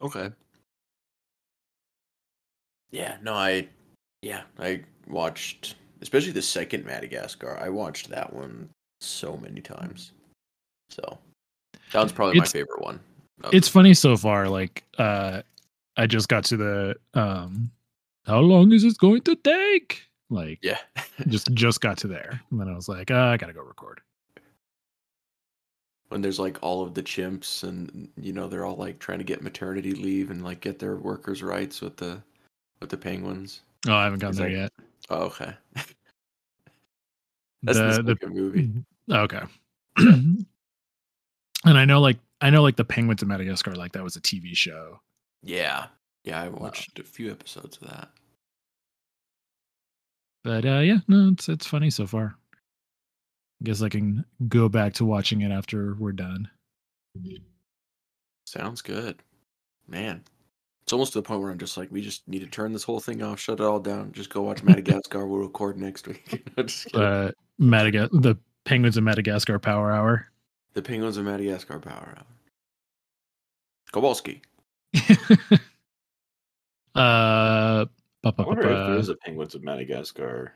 Okay. Yeah, no, I, yeah, I watched, especially the second Madagascar. I watched that one so many times. So that one's probably It's- my favorite one. it's funny so far like uh i just got to the um how long is this going to take like yeah, just just got to there and then i was like uh, i gotta go record when there's like all of the chimps and you know they're all like trying to get maternity leave and like get their workers' rights with the with the penguins. Oh, I haven't gotten there that- yet. Oh, okay. That's the, The- the- movie. Okay. and I know like I know like the Penguins of Madagascar, like that was a TV show. Yeah. Yeah, I watched a few episodes of that. But uh yeah, no, it's it's funny so far. I guess I can go back to watching it after we're done. Sounds good. Man. It's almost to the point where I'm just like, we just need to turn this whole thing off, shut it all down, just go watch Madagascar. we'll record next week. I'm just kidding. Uh Madagascar the Penguins of Madagascar Power Hour. the Penguins of Madagascar Power Hour. Kowalski. uh ba- ba- I wonder if there is a Penguins of Madagascar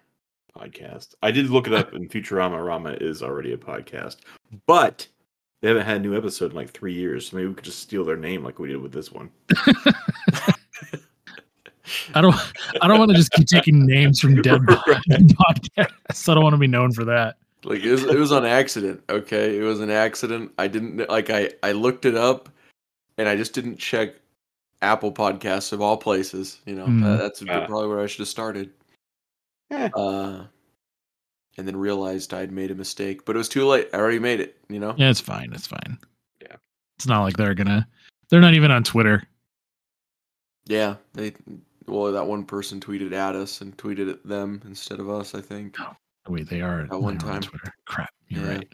podcast. I did look it up, and Futurama Rama is already a podcast, but they haven't had a new episode in like three years. So maybe we could just steal their name like we did with this one. I don't I don't want to just keep taking names from dead podcasts. I don't want to be known for that. Like it was, it was on accident. Okay, it was an accident. I didn't like. I I looked it up, and I just didn't check Apple Podcasts of all places. You know, Mm. Uh, that's Ah. probably where I should have started. Eh. Uh, and then realized I'd made a mistake, but it was too late. I already made it. You know. Yeah, it's fine. It's fine. Yeah. It's not like they're gonna they're not even on Twitter. Yeah. They. Well, that one person tweeted at us and tweeted at them instead of us. I think. Oh, Wait, they are At one they are on time. Twitter. Crap. You're Yeah. right.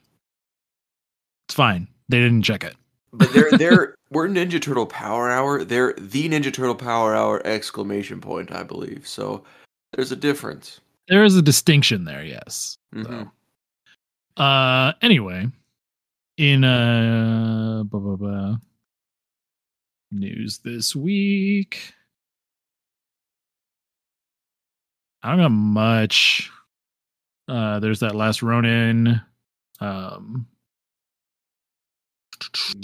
It's fine. They didn't check it. But they're they're we're Ninja Turtle Power Hour. They're the Ninja Turtle Power Hour exclamation point, I believe. So there's a difference. There is a distinction there, yes. Mhm. So, uh anyway, in uh blah, blah, blah, news this week. I don't got much. Uh there's that last Ronin. Um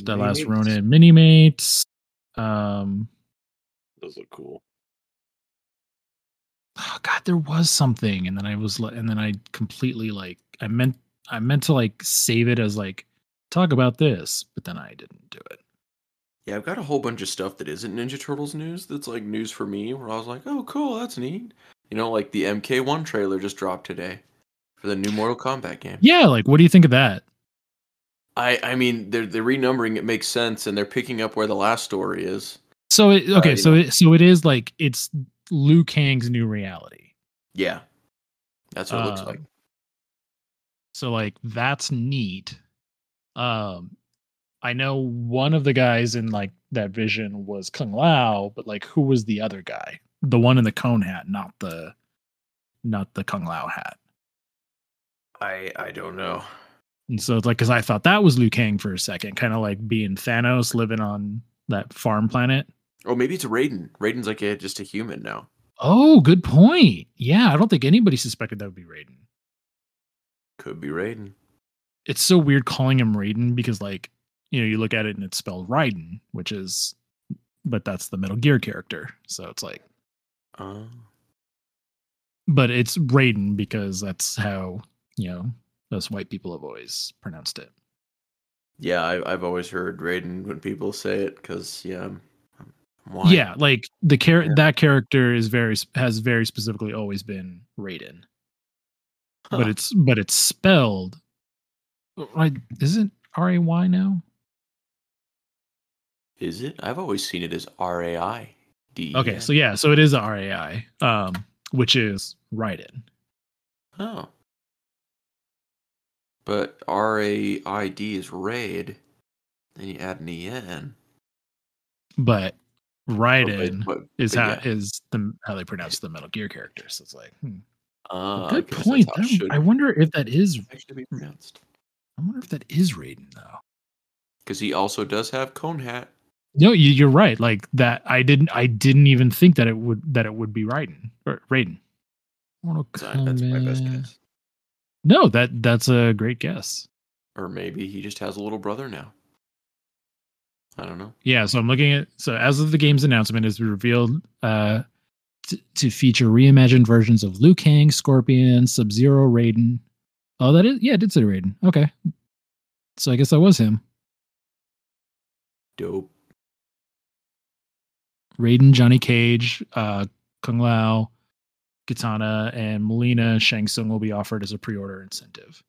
that last Mini-mates. Ronin mini mates. Um Those look cool. oh god there was something and then i was li- and then i completely like i meant i meant to like save it as like talk about this but then i didn't do it Yeah, I've got a whole bunch of stuff that isn't Ninja Turtles news that's like news for me where I was like, oh cool, that's neat. You know, like the MK1 trailer just dropped today for the new Mortal Kombat game. yeah like what do you think of that I I mean they're they're renumbering it makes sense and they're picking up where the last story is. so it, okay you so it, so it is like it's liu kang's new reality Yeah. That's what it looks like. Um, so like that's neat um i know one of the guys in like that vision was kung lao but like who was the other guy the one in the cone hat not the not the kung lao hat I I don't know. And so it's like because i thought that was liu kang for a second kind of like being thanos living on that farm planet Oh, maybe it's Raiden. Raiden's like a, just a human now. oh good point yeah i don't think anybody suspected that would be raiden Could be Raiden. it's so weird calling him Raiden because like you know you look at it and it's spelled Raiden, which is but that's the Metal Gear character. So it's like Uh, but it's Raiden because that's how, you know, us white people have always pronounced it. yeah, I, I've always heard Raiden when people say it because yeah, I'm, I'm white. Yeah, like the char- Yeah. that character is very has very specifically always been Raiden. Huh. But it's but it's spelled right is it R A Y now? is it? I've always seen it as R A I D. Okay, so yeah, so it is R A I, um, which is Raiden. oh, but R A I D is raid. Then you add an E N. But Oh, but- Raiden but- is how yeah. is the how they pronounce the Metal Gear characters. So it's like, hmm. Ah, good I point. how it That- should I wonder if that is. pronounced I wonder if that is Raiden though. because he also does have cone hat. No, you, you're right. Like that, I didn't. I didn't even think that it would that it would be Raiden or Raiden. That's my best guess. No, that that's a great guess. Or maybe he just has a little brother now. I don't know. Yeah, so I'm looking at so as of the game's announcement is revealed uh t- to feature reimagined versions of Liu Kang, Scorpion, Sub Zero, Raiden. Oh, that is yeah, it did say Raiden. Okay, so I guess that was him. Dope. Raiden, Johnny Cage, uh, Kung Lao, Kitana and Mileena Shang Tsung will be offered as a pre-order incentive.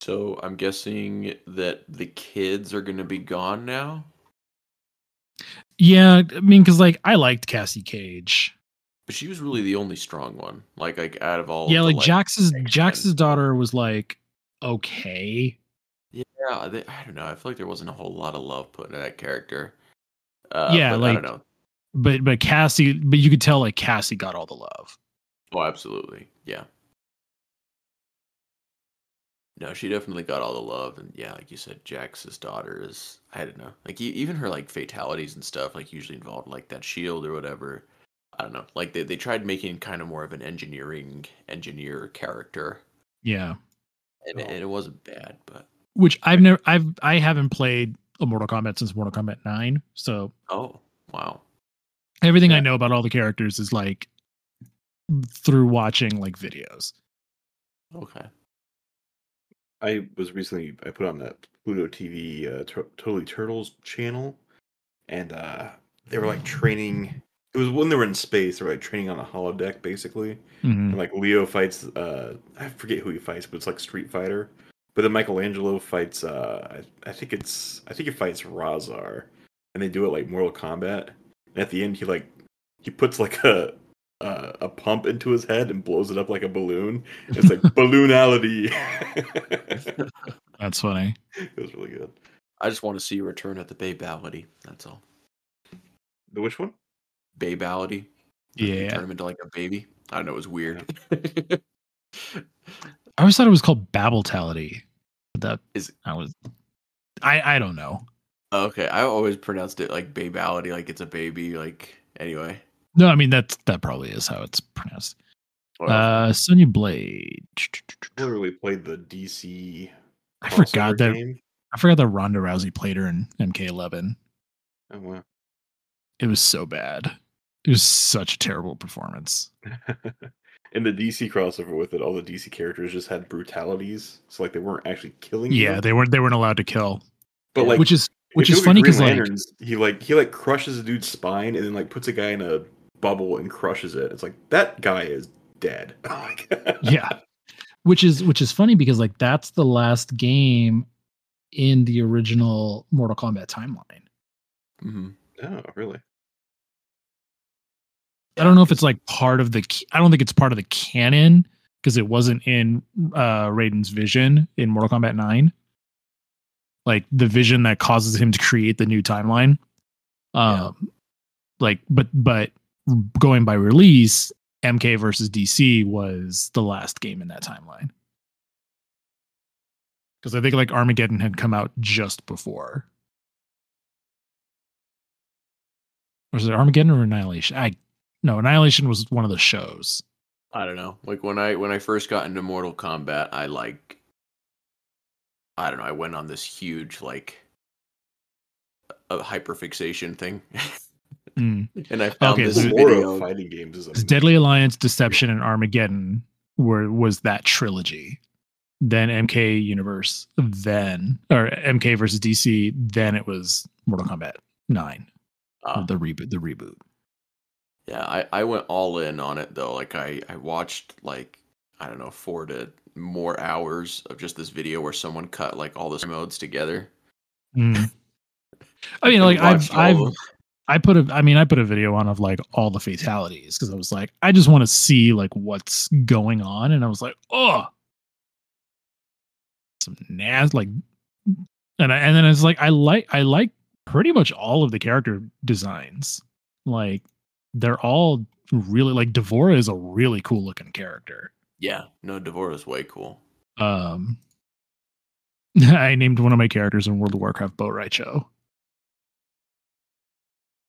So I'm guessing that the kids are going to be gone now. Yeah, I mean, because like I liked Cassie Cage. But she was really the only strong one. Like like out of all. yeah, the, like Jax's. Jax's daughter was like okay. Yeah, they, I don't know. I feel like there wasn't a whole lot of love put into that character. Uh, Yeah, but I don't know. But but Cassie, but you could tell like Cassie got all the love. Oh, absolutely. Yeah. No, she definitely got all the love, and yeah, like you said, Jax's daughter is. I don't know, like even her like fatalities and stuff, like usually involved like that shield or whatever. I don't know. Like they they tried making kind of more of an engineering engineer character, Yeah. and, and it wasn't bad, but Which I've never I've I haven't played a Mortal Kombat since Mortal Kombat 9. So oh wow, everything I know about all the characters is like through watching like videos. okay, I was recently I put on the Pluto TV uh, Tur- Totally Turtles channel, and uh, they were like training. It was when they were in space. They were like training on a holodeck, basically. Mhm. And like Leo fights, uh, I forget who he fights, but it's like Street Fighter. But then Michelangelo fights, uh, I, I think it's, I think he fights Razar, and they do it like Mortal Kombat. And at the end, he like, he puts like a, uh, a pump into his head and blows it up like a balloon. It's like balloonality. That's funny. It was really good. I just want to see a return at the Bay Babality. That's all. The which one? Babality. You Yeah. turn him into like a baby. I don't know. It was weird. I always thought it was called Babbletality. That Is- is I was I I don't know. Okay, I always pronounced it like Babality, like it's a baby. Like anyway. No, I mean that's that probably is how it's pronounced. Well, Uh Sonya Blade. I never really played the DC. I forgot that game. I forgot that Ronda Rousey played her in MK11. Oh wow. It was so bad. It was such a terrible performance. in the DC crossover with it, all the DC characters just had brutalities, so like they weren't actually killing. you. Yeah, they weren't they weren't allowed to kill, but like which is which is you look at funny because like he like he like crushes a dude's spine and then like puts a guy in a bubble and crushes it. It's like that guy is dead. yeah, which is which is funny because like that's the last game in the original Mortal Kombat timeline. Mm-hmm. Oh, really? I don't know if it's like part of the. I don't think it's part of the canon because it wasn't in uh Raiden's vision in Mortal Kombat Nine. Like the vision that causes him to create the new timeline. Um, like, but but going by release, MK versus DC was the last game in that timeline. Because I think like Armageddon had come out just before. Was it Armageddon or Annihilation? I no, Annihilation was one of the shows. I don't know. Like when I when I first got into Mortal Kombat, I like I don't know, I went on this huge like a hyperfixation thing. Mm. and I found Okay, this so- The video. of fighting games is amazing. Deadly Alliance, Deception, and Armageddon were was that trilogy. Then MK Universe, then or MK versus DC, then it was Mortal Kombat Nine, Uh, the reboot. The reboot. yeah, I, I went all in on it though. Like I, I watched like I don't know, four to more hours of just this video where someone cut like all the modes together. Mm. I mean, like I've I've. I put a I mean I put a video on of like all the fatalities because I was like I just want to see like what's going on and I was like oh some nas like and I, and then it's like I like I like pretty much all of the character designs like they're all really like D'Vorah is a really cool looking character Yeah, no, D'Vorah's way cool. um I named one of my characters in World of Warcraft Bo' Rai Cho.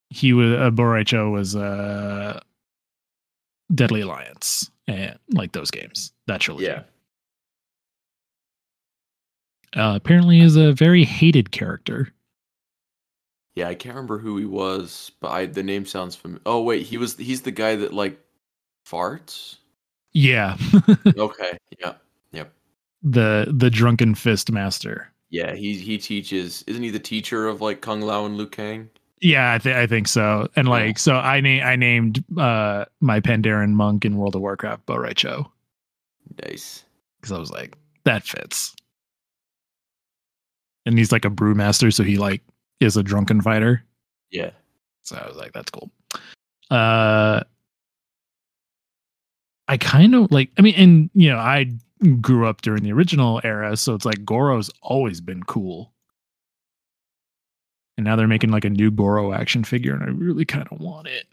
He was uh, Bo' Rai Cho was uh Deadly Alliance and like those games. That trilogy. Yeah. Uh, apparently is a very hated character. Yeah, I can't remember who he was, but I the name sounds familiar. Oh wait, he was he's the guy that like farts. Yeah. Okay, yeah, Yep. the the drunken fist master. yeah. He he teaches. Isn't he the teacher of like Kung Lao and Liu Kang? Yeah, I, th- I think so. And like, so I na- I named uh my Pandaren monk in World of Warcraft Bo' Rai Cho Nice. because I was like, that fits. And he's like a brewmaster, so he like is a drunken fighter. Yeah. So I was like, that's cool. Uh I kind of like I mean, and you know, I grew up during the original era, so it's like Goro's always been cool. And now they're making like a new Goro action figure, and I really kind of want it.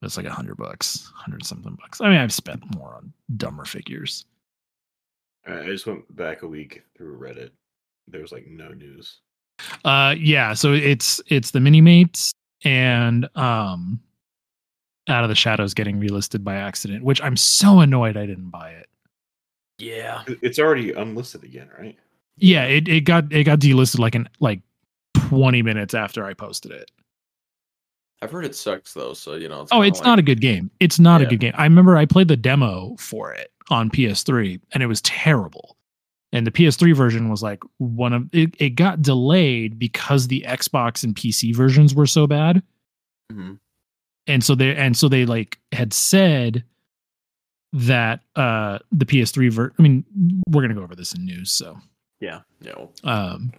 It's like a hundred bucks, hundred something bucks. I mean, I've spent more on dumber figures. I I just went back a week through Reddit. There was like no news. Uh yeah, so it's it's the mini mates and um out of the shadows getting relisted by accident, which I'm so annoyed I didn't buy it. Yeah. It's already unlisted again, right? Yeah, it, it got it got delisted like in like 20 minutes after I posted it. I've heard it sucks though, so you know. Oh, it's like- not a good game. It's not a good game. I remember I played the demo for it on PS3 and it was terrible. And the PS3 version was like one of it, it got delayed because the Xbox and PC versions were so bad. Mhm. And so they and so they like had said that uh the PS3 ver I mean we're gonna go over this in news so Yeah. No. um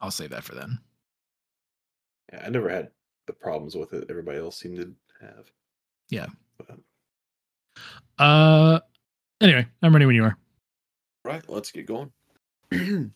I'll save that for then. Yeah, I never had the problems with it everybody else seemed to have. Yeah. But, Uh anyway, I'm ready when you are. Right. Let's get going.